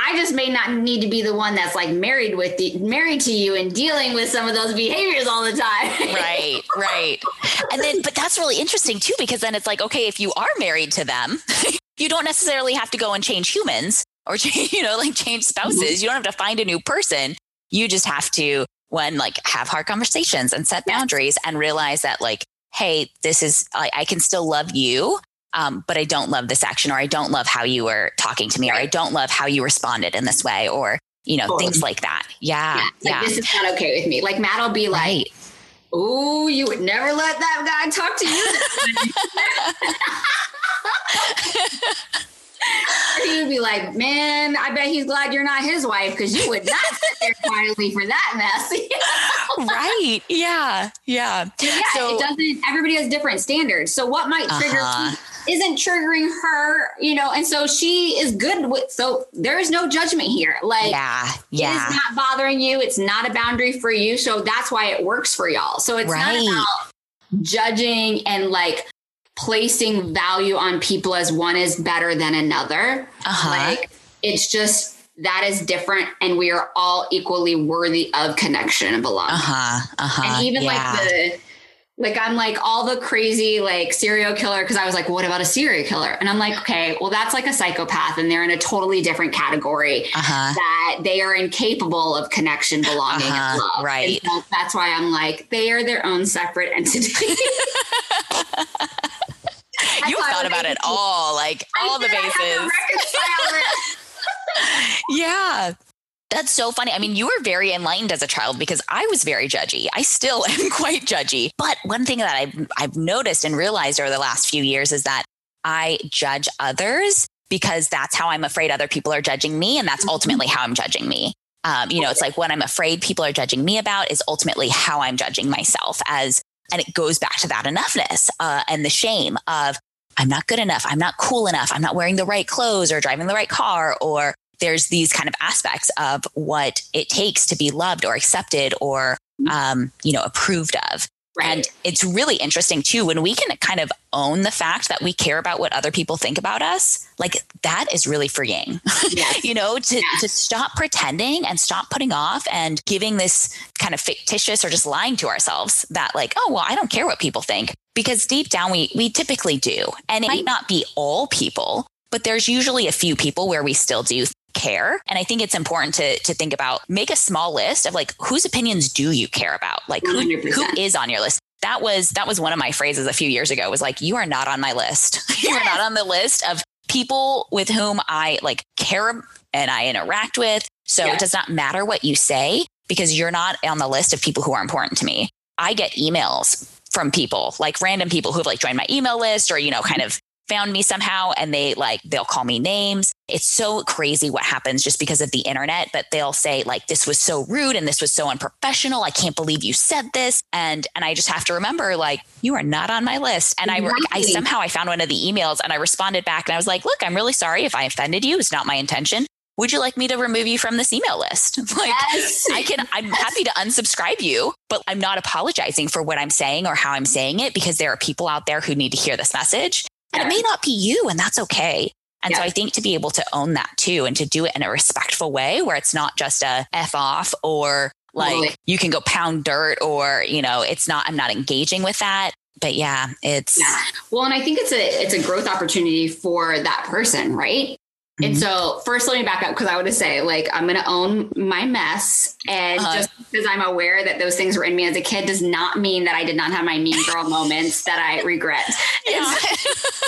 S2: I just may not need to be the one that's like married with the married to you and dealing with some of those behaviors all the time.
S1: right, right. And then but that's really interesting too because then it's like okay, if you are married to them, you don't necessarily have to go and change humans or you know like change spouses. Mm-hmm. You don't have to find a new person. You just have to when like have hard conversations and set boundaries and realize that like hey, this is I, I can still love you um, but I don't love this action, or I don't love how you were talking to me, or I don't love how you responded in this way, or you know totally. things like that. Yeah, yeah. Like,
S2: yeah. This is not okay with me. Like Matt will be like, right. "Oh, you would never let that guy talk to you." he would be like, "Man, I bet he's glad you're not his wife because you would not sit there quietly for that mess."
S1: right? Yeah, yeah.
S2: Yeah. So, it doesn't. Everybody has different standards. So what might trigger uh-huh isn't triggering her, you know, and so she is good with so there is no judgment here. Like
S1: yeah, yeah.
S2: it is not bothering you. It's not a boundary for you. So that's why it works for y'all. So it's right. not about judging and like placing value on people as one is better than another. Uh-huh. Like it's just that is different and we are all equally worthy of connection and belonging. Uh-huh. Uh-huh. And even yeah. like the like I'm like all the crazy like serial killer because I was like, what about a serial killer? And I'm like, okay, well that's like a psychopath, and they're in a totally different category. Uh-huh. That they are incapable of connection, belonging, uh-huh. and love.
S1: Right.
S2: And so that's why I'm like, they are their own separate entity.
S1: you thought about it all, like all the bases. yeah. That's so funny. I mean, you were very enlightened as a child because I was very judgy. I still am quite judgy. But one thing that I've, I've noticed and realized over the last few years is that I judge others because that's how I'm afraid other people are judging me. And that's mm-hmm. ultimately how I'm judging me. Um, you know, it's like what I'm afraid people are judging me about is ultimately how I'm judging myself as, and it goes back to that enoughness uh, and the shame of I'm not good enough. I'm not cool enough. I'm not wearing the right clothes or driving the right car or there's these kind of aspects of what it takes to be loved or accepted or mm-hmm. um, you know approved of right. and it's really interesting too when we can kind of own the fact that we care about what other people think about us like that is really freeing yes. you know to, yes. to stop pretending and stop putting off and giving this kind of fictitious or just lying to ourselves that like oh well i don't care what people think because deep down we we typically do and it might not be all people but there's usually a few people where we still do care. And I think it's important to to think about make a small list of like whose opinions do you care about? Like who, who is on your list? That was that was one of my phrases a few years ago was like you are not on my list. you are not on the list of people with whom I like care and I interact with. So it does not matter what you say because you're not on the list of people who are important to me. I get emails from people like random people who have like joined my email list or you know kind of found me somehow and they like they'll call me names. It's so crazy what happens just because of the internet but they'll say like this was so rude and this was so unprofessional. I can't believe you said this. And and i just have to remember like you are not on my list. And exactly. I, I somehow i found one of the emails and i responded back and i was like look i'm really sorry if i offended you. It's not my intention would you like me to remove you from this email list? Like yes. I can I'm happy to unsubscribe you, but I'm not apologizing for what I'm saying or how I'm saying it because there are people out there who need to hear this message. And it may not be you, and that's okay. And yeah. so I think to be able to own that too and to do it in a respectful way where it's not just a F off or like totally. you can go pound dirt or, you know, it's not, I'm not engaging with that. But yeah, it's
S2: yeah. Well, and I think it's a it's a growth opportunity for that person, right? And mm-hmm. so, first, let me back up because I want to say, like, I'm going to own my mess. And uh just because I'm aware that those things were in me as a kid does not mean that I did not have my mean girl moments that I regret. Yeah. It's,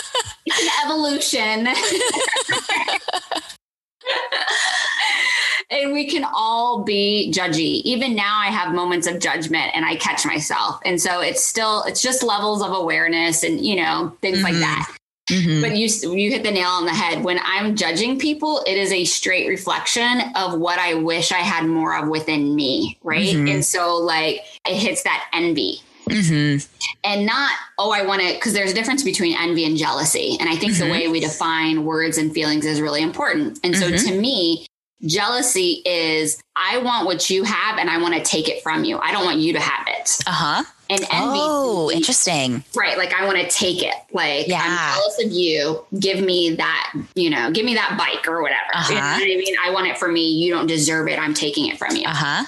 S2: it's an evolution. and we can all be judgy. Even now, I have moments of judgment and I catch myself. And so, it's still, it's just levels of awareness and, you know, things mm-hmm. like that. Mm-hmm. But you you hit the nail on the head. When I'm judging people, it is a straight reflection of what I wish I had more of within me, right? Mm-hmm. And so like it hits that envy. Mm-hmm. And not, oh, I want to, because there's a difference between envy and jealousy. And I think the mm-hmm. way we define words and feelings is really important. And so mm-hmm. to me, Jealousy is I want what you have and I want to take it from you. I don't want you to have it.
S1: Uh huh.
S2: And envy.
S1: Oh, interesting.
S2: Right. Like I want to take it. Like
S1: Yeah.
S2: I'm jealous of you. Give me that, you know, give me that bike or whatever. You know
S1: Uh-huh.
S2: what I mean? I want it for me. You don't deserve it. I'm taking it from you.
S1: Uh huh.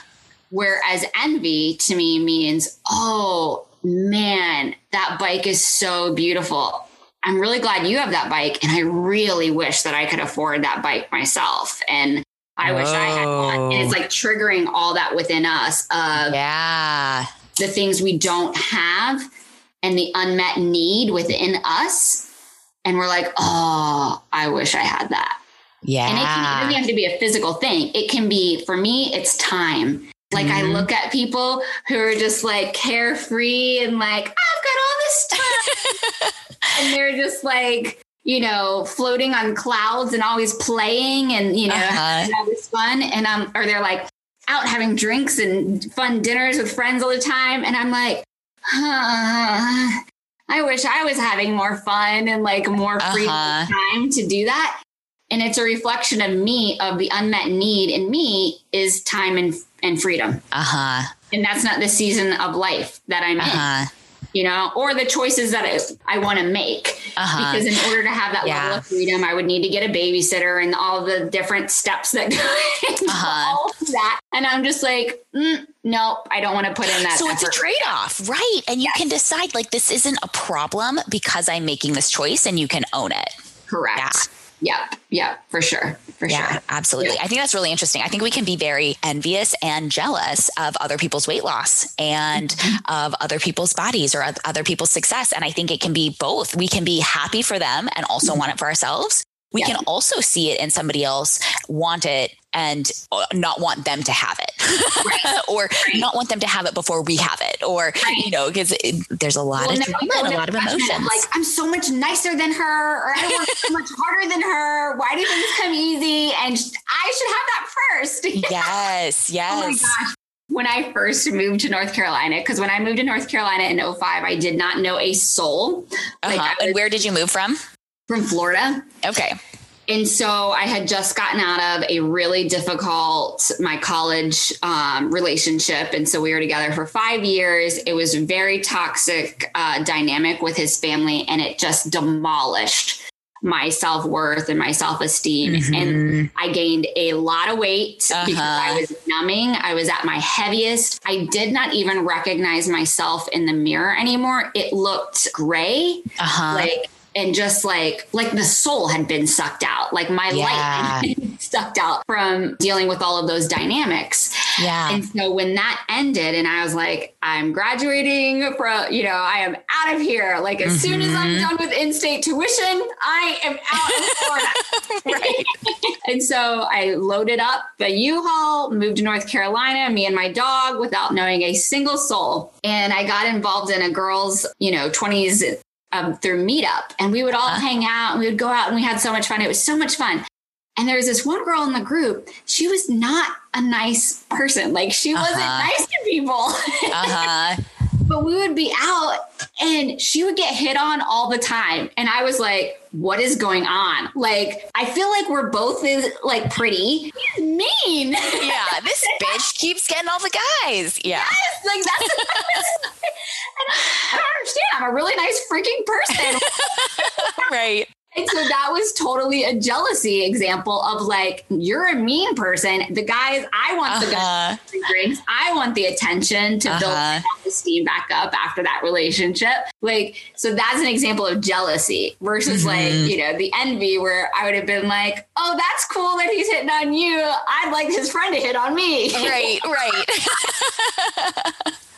S2: Whereas envy to me means, oh man, that bike is so beautiful. I'm really glad you have that bike. And I really wish that I could afford that bike myself. And I wish I had one. And it's like triggering all that within us of
S1: Yeah.
S2: The things we don't have and the unmet need within us. And we're like, oh, I wish I had that.
S1: Yeah.
S2: And it, can, doesn't have to be a physical thing. It can be, for me, it's time. Like I
S1: Mhm.
S2: look at people who are just like carefree and like, I've got all this time. and they're just like, you know, floating on clouds and always playing and, you know,
S1: Uh-huh.
S2: having all this fun. And um, or they're like out having drinks and fun dinners with friends all the time. And I'm like, huh, I wish I was having more fun and like more free
S1: Uh-huh.
S2: time to do that. And it's a reflection of me, of the unmet need in me is time and, and freedom.
S1: Uh huh.
S2: And that's not the season of life that I'm
S1: Uh
S2: in. You know, or the choices that I, I want to make.
S1: Uh-huh.
S2: Because in order to have that
S1: Yeah.
S2: level of freedom, I would need to get a babysitter and all the different steps that go into
S1: Uh-huh.
S2: all of that. And I'm just like, mm, nope, I don't want to put in that.
S1: So it's a trade off, right? And you can decide like this isn't a problem because I'm making this choice and you can own it.
S2: Correct. Yeah. Yep. Yep. For sure. For
S1: Yeah,
S2: sure.
S1: absolutely.
S2: Yeah.
S1: I think that's really interesting. I think we can be very envious and jealous of other people's weight loss and
S2: Mm-hmm.
S1: of other people's bodies or other people's success. And I think it can be both. We can be happy for them and also want it for ourselves. We.
S2: Yeah.
S1: can also see it in somebody else, want it, and uh, not want them to have it, or not want them to have it before we have it, or
S2: Right.
S1: you know, because there's a lot
S2: Well,
S1: of drama and a lot of emotions.
S2: Like I'm so much nicer than her, or I work so much harder than her. Why do things come easy? And I should have that first.
S1: yes, yes.
S2: Oh my gosh. When I first moved to North Carolina, because when I moved to North Carolina in 05, I did not know a soul.
S1: Uh-huh.
S2: I
S1: And where did you move from?
S2: From Florida.
S1: Okay.
S2: And so I had just gotten out of a really difficult my college um, relationship, and so we were together for five years. It was very toxic uh, dynamic with his family, and it just demolished my self worth and my self esteem. And I gained a lot of weight because
S1: Uh-huh.
S2: I was numbing. I was at my heaviest. I did not even recognize myself in the mirror anymore. It looked gray
S1: Uh huh.
S2: like and just like like the soul had been sucked out like my light
S1: Yeah.
S2: had sucked out from dealing with all of those dynamics
S1: yeah.
S2: and so when that ended and i was like i'm graduating from you know i am out of here like as soon as i'm
S1: Mhm.
S2: done with in-state tuition i am out of florida right and so i loaded up the u-haul moved to north carolina me and my dog without knowing a single soul and i got involved in a girls you know 20s um, through meetup and we would all
S1: Uh-huh.
S2: hang out and we would go out and we had so much fun it was so much fun and there was this one girl in the group she was not a nice person like she wasn't
S1: Uh-huh.
S2: nice to people
S1: Uh huh.
S2: But we would be out and she would get hit on all the time and i was like what is going on like i feel like we're both is like pretty He's mean
S1: Yeah. This bitch keeps getting all the guys. Yeah.
S2: like that's I don't understand. I'm a really nice freaking person.
S1: Right.
S2: And so that was totally a jealousy example of like, you're a mean person. The guys, I want the guys
S1: Uh-huh.
S2: drinks. I want the attention to build
S1: Uh-huh.
S2: my self-esteem back up after that relationship. Like, so that's an example of jealousy versus like,
S1: Mhm.
S2: you know, the envy where I would have been like, oh, that's cool that he's hitting on you. I'd like his friend to hit on me.
S1: Right. Right.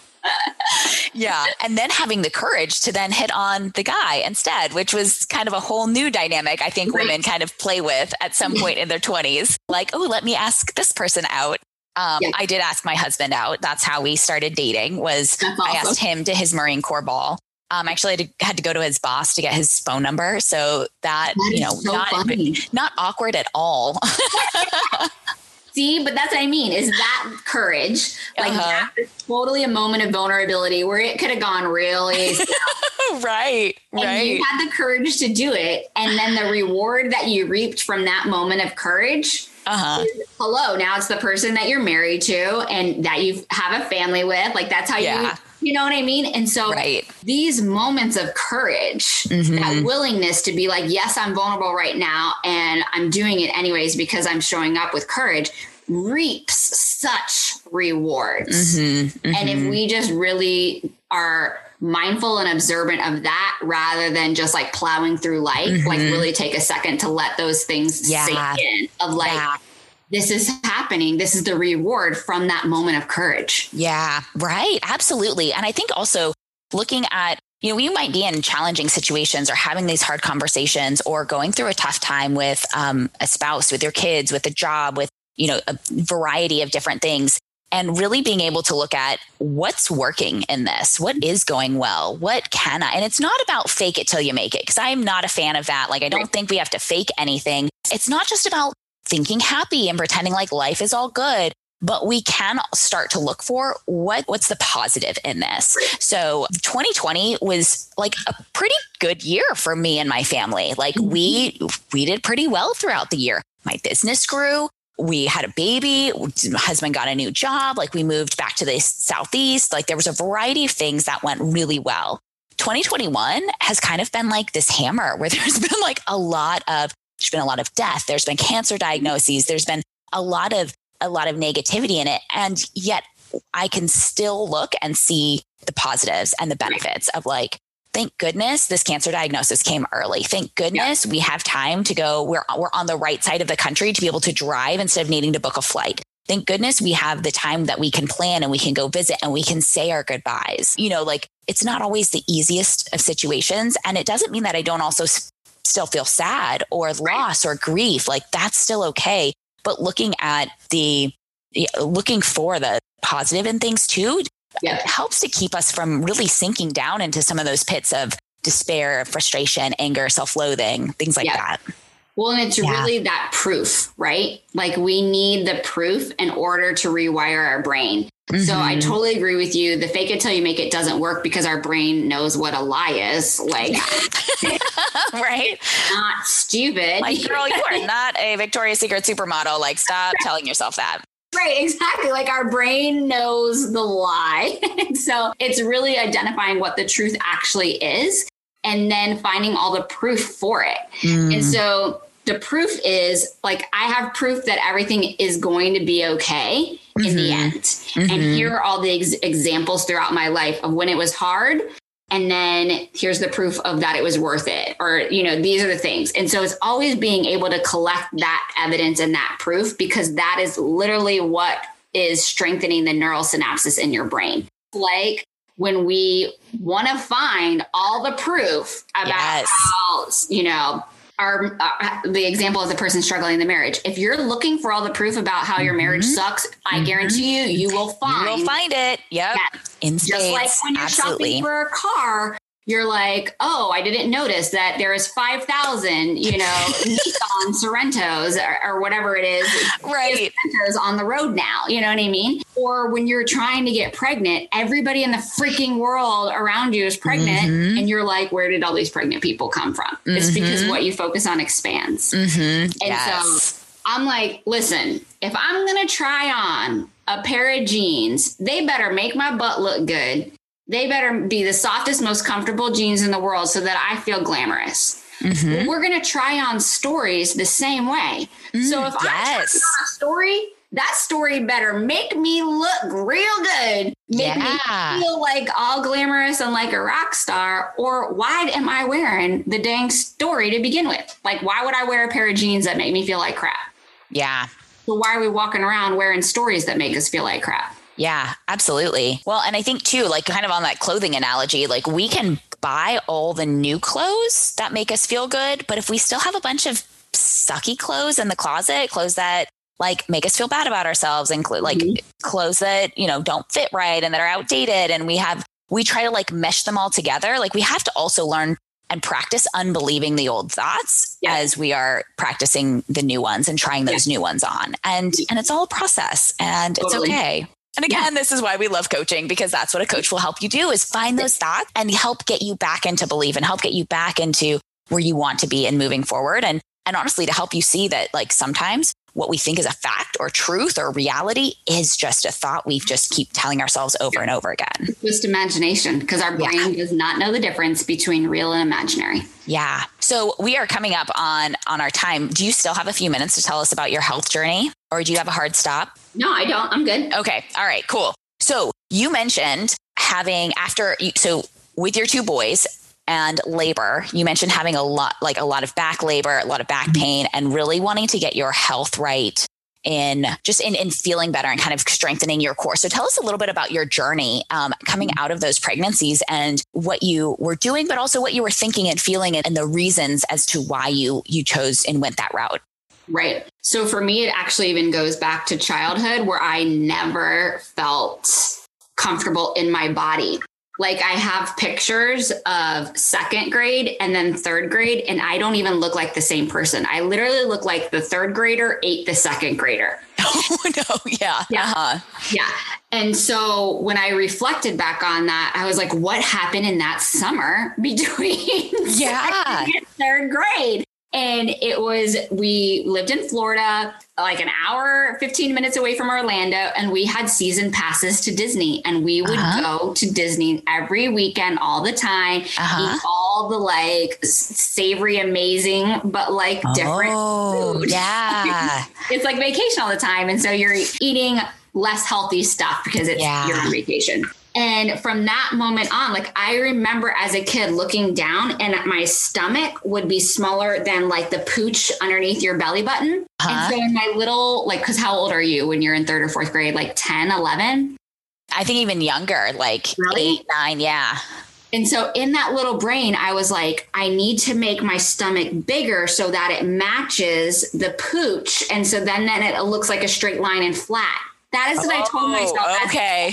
S1: yeah. And then having the courage to then hit on the guy instead, which was kind of a whole new dynamic I think women kind of play with at some point in their 20s. Like, oh, let me ask this person out. Um,
S2: Yeah.
S1: I did ask my husband out. That's how we started dating. Was
S2: That's
S1: I asked him to his Marine Corps ball. Um, actually, I had to, had to go to his boss to get his phone number. So that,
S2: That
S1: you know,
S2: so
S1: not
S2: funny.
S1: not awkward at all.
S2: See, but that's what I mean is that courage. Like
S1: Uh-huh.
S2: that is totally a moment of vulnerability where it could have gone really
S1: right.
S2: and
S1: Right.
S2: you had the courage to do it. And then the reward that you reaped from that moment of courage uh-huh. hello, now it's the person that you're married to and that you have a family with. Like that's how yeah. you you know what I mean? And so right. these moments of courage, mm-hmm. that willingness to be like, yes, I'm vulnerable right now and I'm doing it anyways because I'm showing up with courage reaps such rewards. Mm-hmm. Mm-hmm. And if we just really are mindful and observant of that rather than just like plowing through life, mm-hmm. like really take a second to let those things yeah. sink in of like, yeah. This is happening. This is the reward from that moment of courage.
S1: Yeah, right. Absolutely. And I think also looking at you know, we might be in challenging situations or having these hard conversations or going through a tough time with um, a spouse, with your kids, with a job, with, you know, a variety of different things and really being able to look at what's working in this, what is going well, what can I, and it's not about fake it till you make it, because I'm not a fan of that. Like, I don't think we have to fake anything. It's not just about thinking happy and pretending like life is all good but we can start to look for what what's the positive in this. So 2020 was like a pretty good year for me and my family. Like we we did pretty well throughout the year. My business grew we had a baby, husband got a new job, like we moved back to the southeast. Like there was a variety of things that went really well. 2021 has kind of been like this hammer where there's been like a lot of there's been a lot of death, there's been cancer diagnoses, there's been a lot of a lot of negativity in it and yet I can still look and see the positives and the benefits of like thank goodness this cancer diagnosis came early. Thank goodness yeah. we have time to go. We're, we're on the right side of the country to be able to drive instead of needing to book a flight. Thank goodness we have the time that we can plan and we can go visit and we can say our goodbyes. You know, like it's not always the easiest of situations. And it doesn't mean that I don't also still feel sad or loss or grief. Like that's still okay. But looking at the, looking for the positive in things too yeah. helps to keep us from really sinking down into some of those pits of despair, frustration, anger, self loathing, things like yeah. that.
S2: Well, and it's yeah. really that proof, right? Like we need the proof in order to rewire our brain. Mm-hmm. So I mm-hmm. totally agree with you. The fake it till you make it doesn't work because our brain knows what a lie is. Like,
S1: right?
S2: Not stupid.
S1: Like, girl, you are not a Victoria's Secret supermodel. Like, stop telling yourself that.
S2: Right, exactly. Like our brain knows the lie. so it's really identifying what the truth actually is and then finding all the proof for it. Mm. And so the proof is like I have proof that everything is going to be okay mm-hmm. in the mm-hmm. end. Mm-hmm. And here are all the ex- examples throughout my life of when it was hard and then here's the proof of that it was worth it or you know these are the things and so it's always being able to collect that evidence and that proof because that is literally what is strengthening the neural synapses in your brain like when we want to find all the proof about yes. how you know our uh, the example of the person struggling in the marriage. If you're looking for all the proof about how your marriage mm-hmm. sucks, I mm-hmm. guarantee you, you will find.
S1: You will find it. Yep.
S2: In Just like when you're Absolutely. shopping for a car, you're like, oh, I didn't notice that there is 5,000, you know, Nissan Sorentos or, or, whatever it is.
S1: Right.
S2: On the road now. You know what I mean? Or when you're trying to get pregnant, everybody in the freaking world around you is pregnant. Mm-hmm. And you're like, where did all these pregnant people come from? Mm-hmm. It's because what you focus on expands.
S1: Mm-hmm.
S2: And
S1: yes.
S2: so I'm like, listen, if I'm going to try on a pair of jeans, they better make my butt look good they better be the softest, most comfortable jeans in the world so that I feel glamorous. Mm-hmm. We're going to try on stories the same way. Mm, so if yes. I try on a story, that story better make me look real good, make yeah. me feel like all glamorous and like a rock star. Or why am I wearing the dang story to begin with? Like, why would I wear a pair of jeans that make me feel like crap?
S1: Yeah.
S2: So why are we walking around wearing stories that make us feel like crap?
S1: Yeah, absolutely. Well, and I think too, like kind of on that clothing analogy, like we can buy all the new clothes that make us feel good, but if we still have a bunch of sucky clothes in the closet, clothes that like make us feel bad about ourselves and cl- like mm-hmm. clothes that, you know, don't fit right and that are outdated and we have we try to like mesh them all together. Like we have to also learn and practice unbelieving the old thoughts as we are practicing the new ones and trying those new ones on. And and it's all a process and totally. it's okay. And again, yeah. this is why we love coaching because that's what a coach will help you do is find those thoughts and help get you back into belief and help get you back into where you want to be and moving forward. And and honestly, to help you see that like sometimes what we think is a fact or truth or reality is just a thought we just keep telling ourselves over and over again.
S2: just imagination because our brain yeah. does not know the difference between real and imaginary.
S1: Yeah. So we are coming up on on our time. Do you still have a few minutes to tell us about your health journey or do you have a hard stop?
S2: No, I don't. I'm good.
S1: Okay. All right, cool. So you mentioned having after so with your two boys and labor you mentioned having a lot like a lot of back labor a lot of back mm-hmm. pain and really wanting to get your health right in just in, in feeling better and kind of strengthening your core. So tell us a little bit about your journey um, coming mm-hmm. out of those pregnancies and what you were doing, but also what you were thinking and feeling and, and the reasons as to why you you chose and went that route.
S2: Right. So for me, it actually even goes back to childhood where I never felt comfortable in my body. Like I have pictures of second grade and then third grade, and I don't even look like the same person. I literally look like the third grader ate the second grader.
S1: Oh no, yeah.
S2: Yeah. Uh-huh. Yeah. And so when I reflected back on that, I was like, what happened in that summer between yeah. third grade? And it was, we lived in Florida, like an hour, 15 minutes away from Orlando, and we had season passes to Disney. And we would uh-huh. go to Disney every weekend, all the time, uh-huh. eat all the like savory, amazing, but like different oh, food.
S1: Yeah.
S2: it's like vacation all the time. And so you're eating less healthy stuff because it's yeah. your vacation. And from that moment on, like I remember as a kid looking down and my stomach would be smaller than like the pooch underneath your belly button. Huh? And uh-huh. so in my little, like, cause how old are you when you're in third or fourth grade? Like 10, 11?
S1: I think even younger, like really? eight, nine. Yeah.
S2: And so in that little brain, I was like, I need to make my stomach bigger so that it matches the pooch. And so then, then it looks like a straight line and flat. That is what oh, I told myself.
S1: Okay.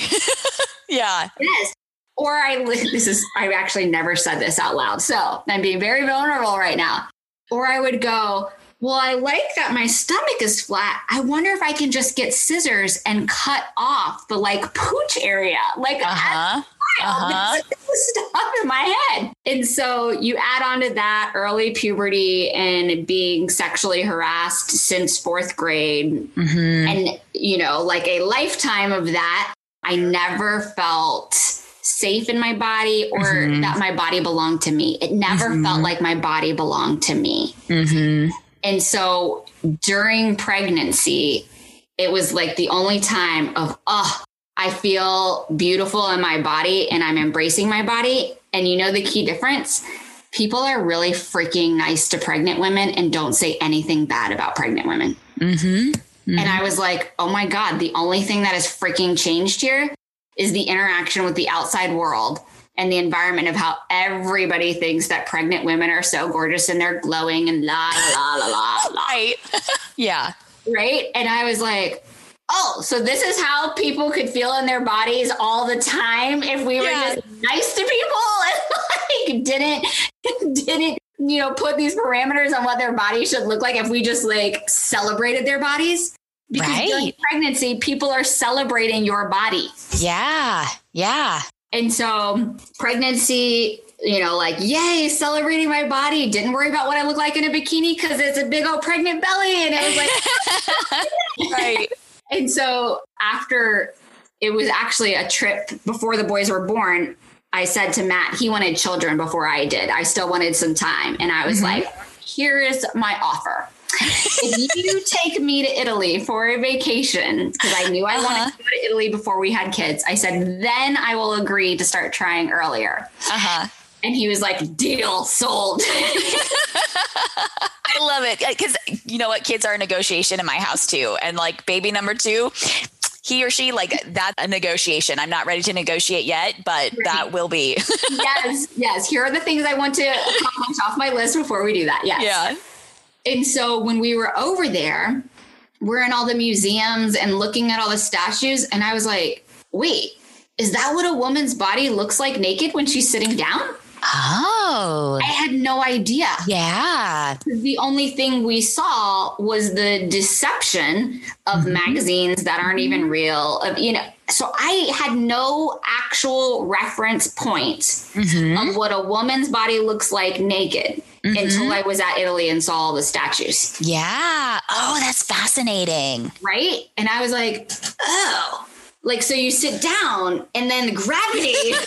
S1: yeah.
S2: Yes. Or I, this is, I actually never said this out loud. So I'm being very vulnerable right now. Or I would go, well, I like that my stomach is flat. I wonder if I can just get scissors and cut off the like pooch area. Like, uh-huh uh-huh. stuff in my head. And so you add on to that early puberty and being sexually harassed since fourth grade. Mm-hmm. And, you know, like a lifetime of that. I never felt safe in my body or mm-hmm. that my body belonged to me. It never mm-hmm. felt like my body belonged to me. Mm-hmm. And so during pregnancy, it was like the only time of, oh, I feel beautiful in my body and I'm embracing my body. And you know the key difference? People are really freaking nice to pregnant women and don't say anything bad about pregnant women. Mm-hmm. Mm-hmm. And I was like, oh my God, the only thing that has freaking changed here is the interaction with the outside world and the environment of how everybody thinks that pregnant women are so gorgeous and they're glowing and la la la la la.
S1: Right. yeah.
S2: Right. And I was like, oh, so this is how people could feel in their bodies all the time if we were yeah. just nice to people and like didn't didn't you know put these parameters on what their body should look like if we just like celebrated their bodies because right. during pregnancy people are celebrating your body
S1: yeah yeah
S2: and so pregnancy you know, like, yay, celebrating my body. Didn't worry about what I look like in a bikini because it's a big old pregnant belly. And it was like, right. And so after it was actually a trip before the boys were born, I said to Matt, he wanted children before I did. I still wanted some time. And I was mm-hmm. like, here is my offer. if you take me to Italy for a vacation, because I knew I uh-huh. wanted to go to Italy before we had kids, I said, then I will agree to start trying earlier. Uh-huh. And he was like, deal sold.
S1: I love it uh, because you know what? Kids are a negotiation in my house too. And like baby number two, he or she like that's a negotiation. I'm not ready to negotiate yet, but that will be.
S2: yes, yes. Here are the things I want to accomplish off my list before we do that. Yes. Yeah. And so when we were over there, we're in all the museums and looking at all the statues, and I was like, wait, is that what a woman's body looks like naked when she's sitting down?
S1: Oh.
S2: I had no idea.
S1: Yeah.
S2: The only thing we saw was the deception of mm-hmm. magazines that aren't even real. Of you know, so I had no actual reference point mm-hmm. of what a woman's body looks like naked. mm-hmm. until I was at Italy and saw all the statues.
S1: Yeah. Oh, that's fascinating.
S2: Right. And I was like, oh, like so you sit down and then the gravity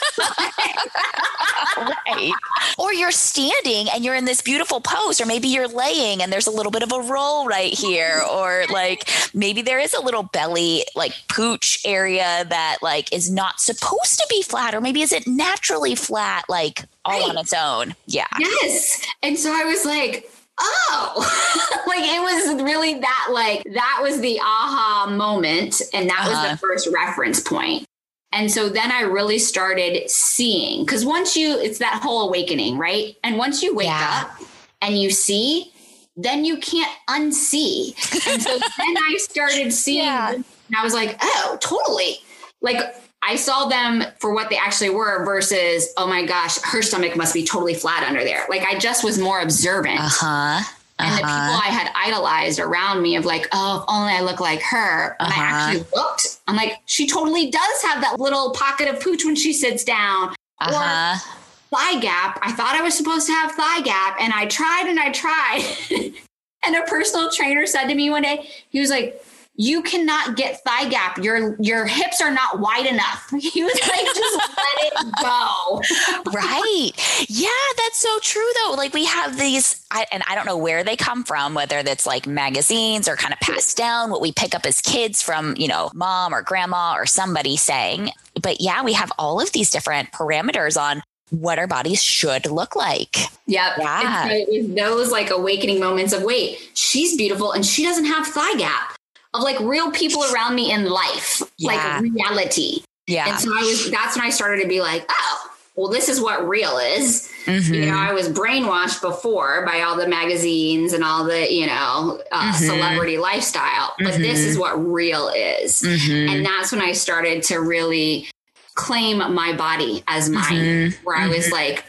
S1: right. Or you're standing and you're in this beautiful pose or maybe you're laying and there's a little bit of a roll right here or like maybe there is a little belly like pooch area that like is not supposed to be flat or maybe is it naturally flat like all right. on its own? Yeah.
S2: Yes. And so i was like oh like it was really that like that was the aha moment and that uh-huh. was the uh-huh. first reference point. point and so then i really started seeing because once you it's that whole awakening right and once you wake yeah. up and you see then you can't unsee and so then i started seeing yeah. and i was like oh totally like I saw them for what they actually were versus, oh my gosh, her stomach must be totally flat under there. Like I just was more observant. Uh huh. Uh-huh. And the people uh-huh. I had idolized around me of like, oh, if only I look like her. Uh-huh. I actually looked. I'm like, she totally does have that little pocket of pooch when she sits down. Uh-huh. Or thigh gap. I thought I was supposed to have thigh gap, and I tried and I tried. and a personal trainer said to me one day, he was like, you cannot get thigh gap. Your your hips are not wide enough. He was like, just let it go.
S1: right. Yeah, that's so true though. Like we have these, I, and I don't know where they come from, whether that's like magazines or kind of passed down, what we pick up as kids from, you know, mom or grandma or somebody saying. But yeah, we have all of these different parameters on what our bodies should look like.
S2: Yep. Yeah. It was those like awakening moments of wait, she's beautiful and she doesn't have thigh gap of like real people around me in life, yeah. like reality. Yeah. And so I was, that's when I started to be like, oh, well, this is what real is. Mm-hmm. You know, I was brainwashed before by all the magazines and all the, you know, uh, mm-hmm. celebrity lifestyle, but mm-hmm. this is what real is. Mm-hmm. And that's when I started to really claim my body as mine, mm-hmm. where I was mm-hmm. like,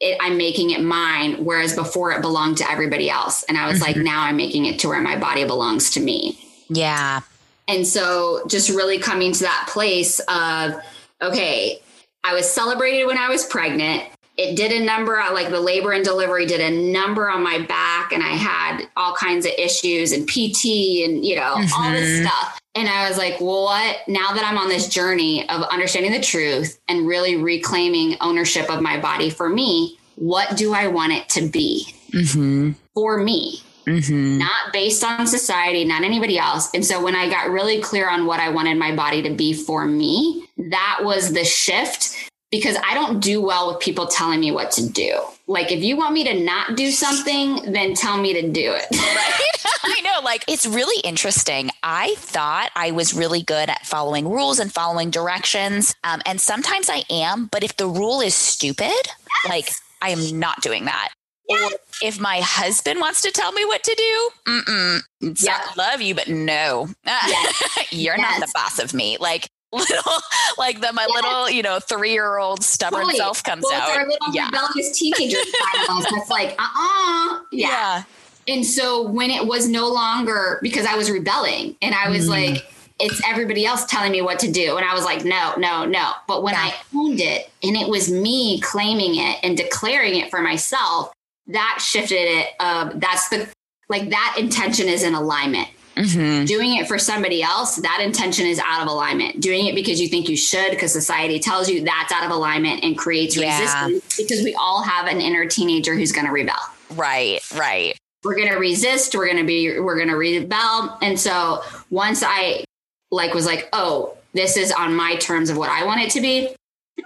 S2: it, I'm making it mine, whereas before it belonged to everybody else. And I was like, now I'm making it to where my body belongs to me.
S1: Yeah.
S2: And so just really coming to that place of, okay, I was celebrated when I was pregnant. It did a number on like the labor and delivery did a number on my back and I had all kinds of issues and PT and you know, mm-hmm. all this mm-hmm. stuff. And I was like, well, what? Now that I'm on this journey of understanding the truth and really reclaiming ownership of my body for me, what do I want it to be mm-hmm. for me? Mm-hmm. not based on society, not anybody else. And so when I got really clear on what I wanted my body to be for me, that was the shift because I don't do well with people telling me what to do. Like, if you want me to not do something, then tell me to do it.
S1: I know. Like, it's really interesting. I thought I was really good at following rules and following directions. Um, and sometimes I am, but if the rule is stupid, yes. like, I am not doing that. Or if my husband wants to tell me what to do, mm-mm, yeah. love you, but no, yes. you're yes. not the boss of me. Like little, like the my yes. little, you know, three year old stubborn totally. self comes well, out.
S2: Our little yeah. rebellious teenager that's like, uh uh-uh. uh yeah. yeah. And so when it was no longer because I was rebelling and I was mm. like, it's everybody else telling me what to do. And I was like, no, no, no. But when yeah. I owned it and it was me claiming it and declaring it for myself, that shifted it. Um, that's the like that intention is in alignment. Mm-hmm. Doing it for somebody else, that intention is out of alignment. Doing it because you think you should, because society tells you that's out of alignment and creates yeah. resistance because we all have an inner teenager who's going to rebel.
S1: Right, right.
S2: We're going to resist. We're going to be, we're going to rebel. And so once I like was like, oh, this is on my terms of what I want it to be,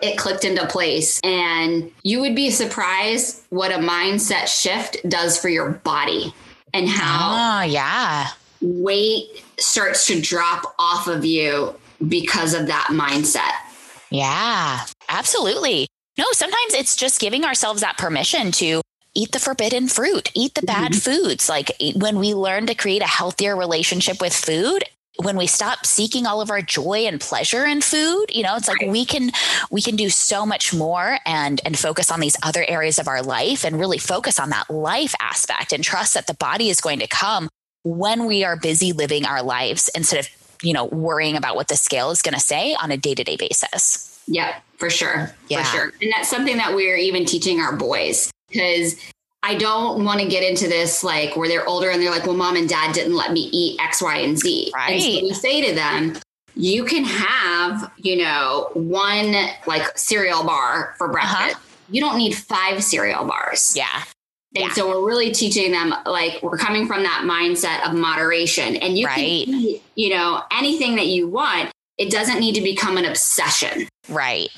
S2: it clicked into place. And you would be surprised what a mindset shift does for your body and how
S1: oh, yeah.
S2: weight starts to drop off of you because of that mindset.
S1: Yeah, absolutely. No, sometimes it's just giving ourselves that permission to eat the forbidden fruit, eat the bad mm-hmm. foods. Like when we learn to create a healthier relationship with food, when we stop seeking all of our joy and pleasure in food you know it's like we can we can do so much more and and focus on these other areas of our life and really focus on that life aspect and trust that the body is going to come when we are busy living our lives instead of you know worrying about what the scale is going to say on a day-to-day basis
S2: yeah for sure yeah. for sure and that's something that we're even teaching our boys because I don't want to get into this like where they're older and they're like, well, mom and dad didn't let me eat X, Y, and Z.
S1: Right.
S2: And so we say to them, you can have, you know, one like cereal bar for breakfast. Uh-huh. You don't need five cereal bars.
S1: Yeah.
S2: And yeah. so we're really teaching them like we're coming from that mindset of moderation. And you right. can eat, you know, anything that you want. It doesn't need to become an obsession.
S1: Right.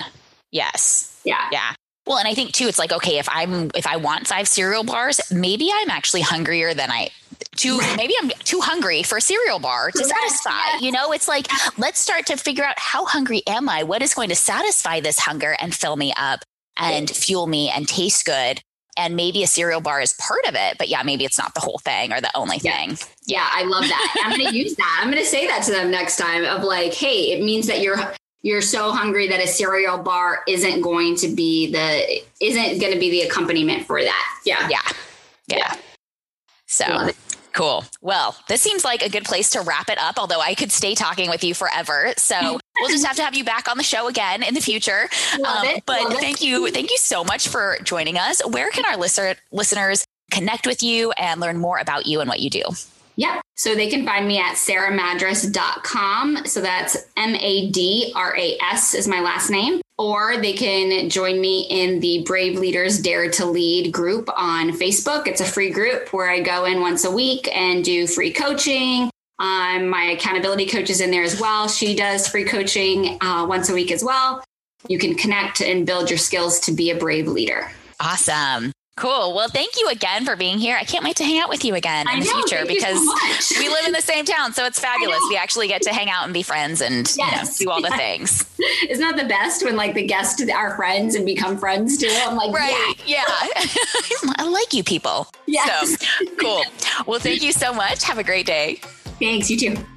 S1: Yes.
S2: Yeah.
S1: Yeah. Well, and I think too, it's like, okay, if I'm if I want five cereal bars, maybe I'm actually hungrier than I too maybe I'm too hungry for a cereal bar to satisfy. You know, it's like let's start to figure out how hungry am I? What is going to satisfy this hunger and fill me up and fuel me and taste good? And maybe a cereal bar is part of it, but yeah, maybe it's not the whole thing or the only thing.
S2: Yeah, yeah I love that. I'm going to use that. I'm going to say that to them next time of like, hey, it means that you're you're so hungry that a cereal bar isn't going to be the isn't going to be the accompaniment for that. Yeah.
S1: Yeah. Yeah. yeah. So cool. Well, this seems like a good place to wrap it up, although I could stay talking with you forever. So we'll just have to have you back on the show again in the future.
S2: Love um, it.
S1: But thank it. you. Thank you so much for joining us. Where can our listener, listeners connect with you and learn more about you and what you do?
S2: Yep. So they can find me at sarahmadras.com. So that's M A D R A S is my last name. Or they can join me in the Brave Leaders Dare to Lead group on Facebook. It's a free group where I go in once a week and do free coaching. Um, my accountability coach is in there as well. She does free coaching uh, once a week as well. You can connect and build your skills to be a brave leader.
S1: Awesome. Cool. Well, thank you again for being here. I can't wait to hang out with you again in the
S2: know,
S1: future because so we live in the same town. So it's fabulous. We actually get to hang out and be friends and yes. you know, do all the things.
S2: Isn't that the best when like the guests are friends and become friends too? I'm like,
S1: right. Yeah. yeah. I like you people.
S2: Yes.
S1: So cool. Well, thank you so much. Have a great day.
S2: Thanks. You too.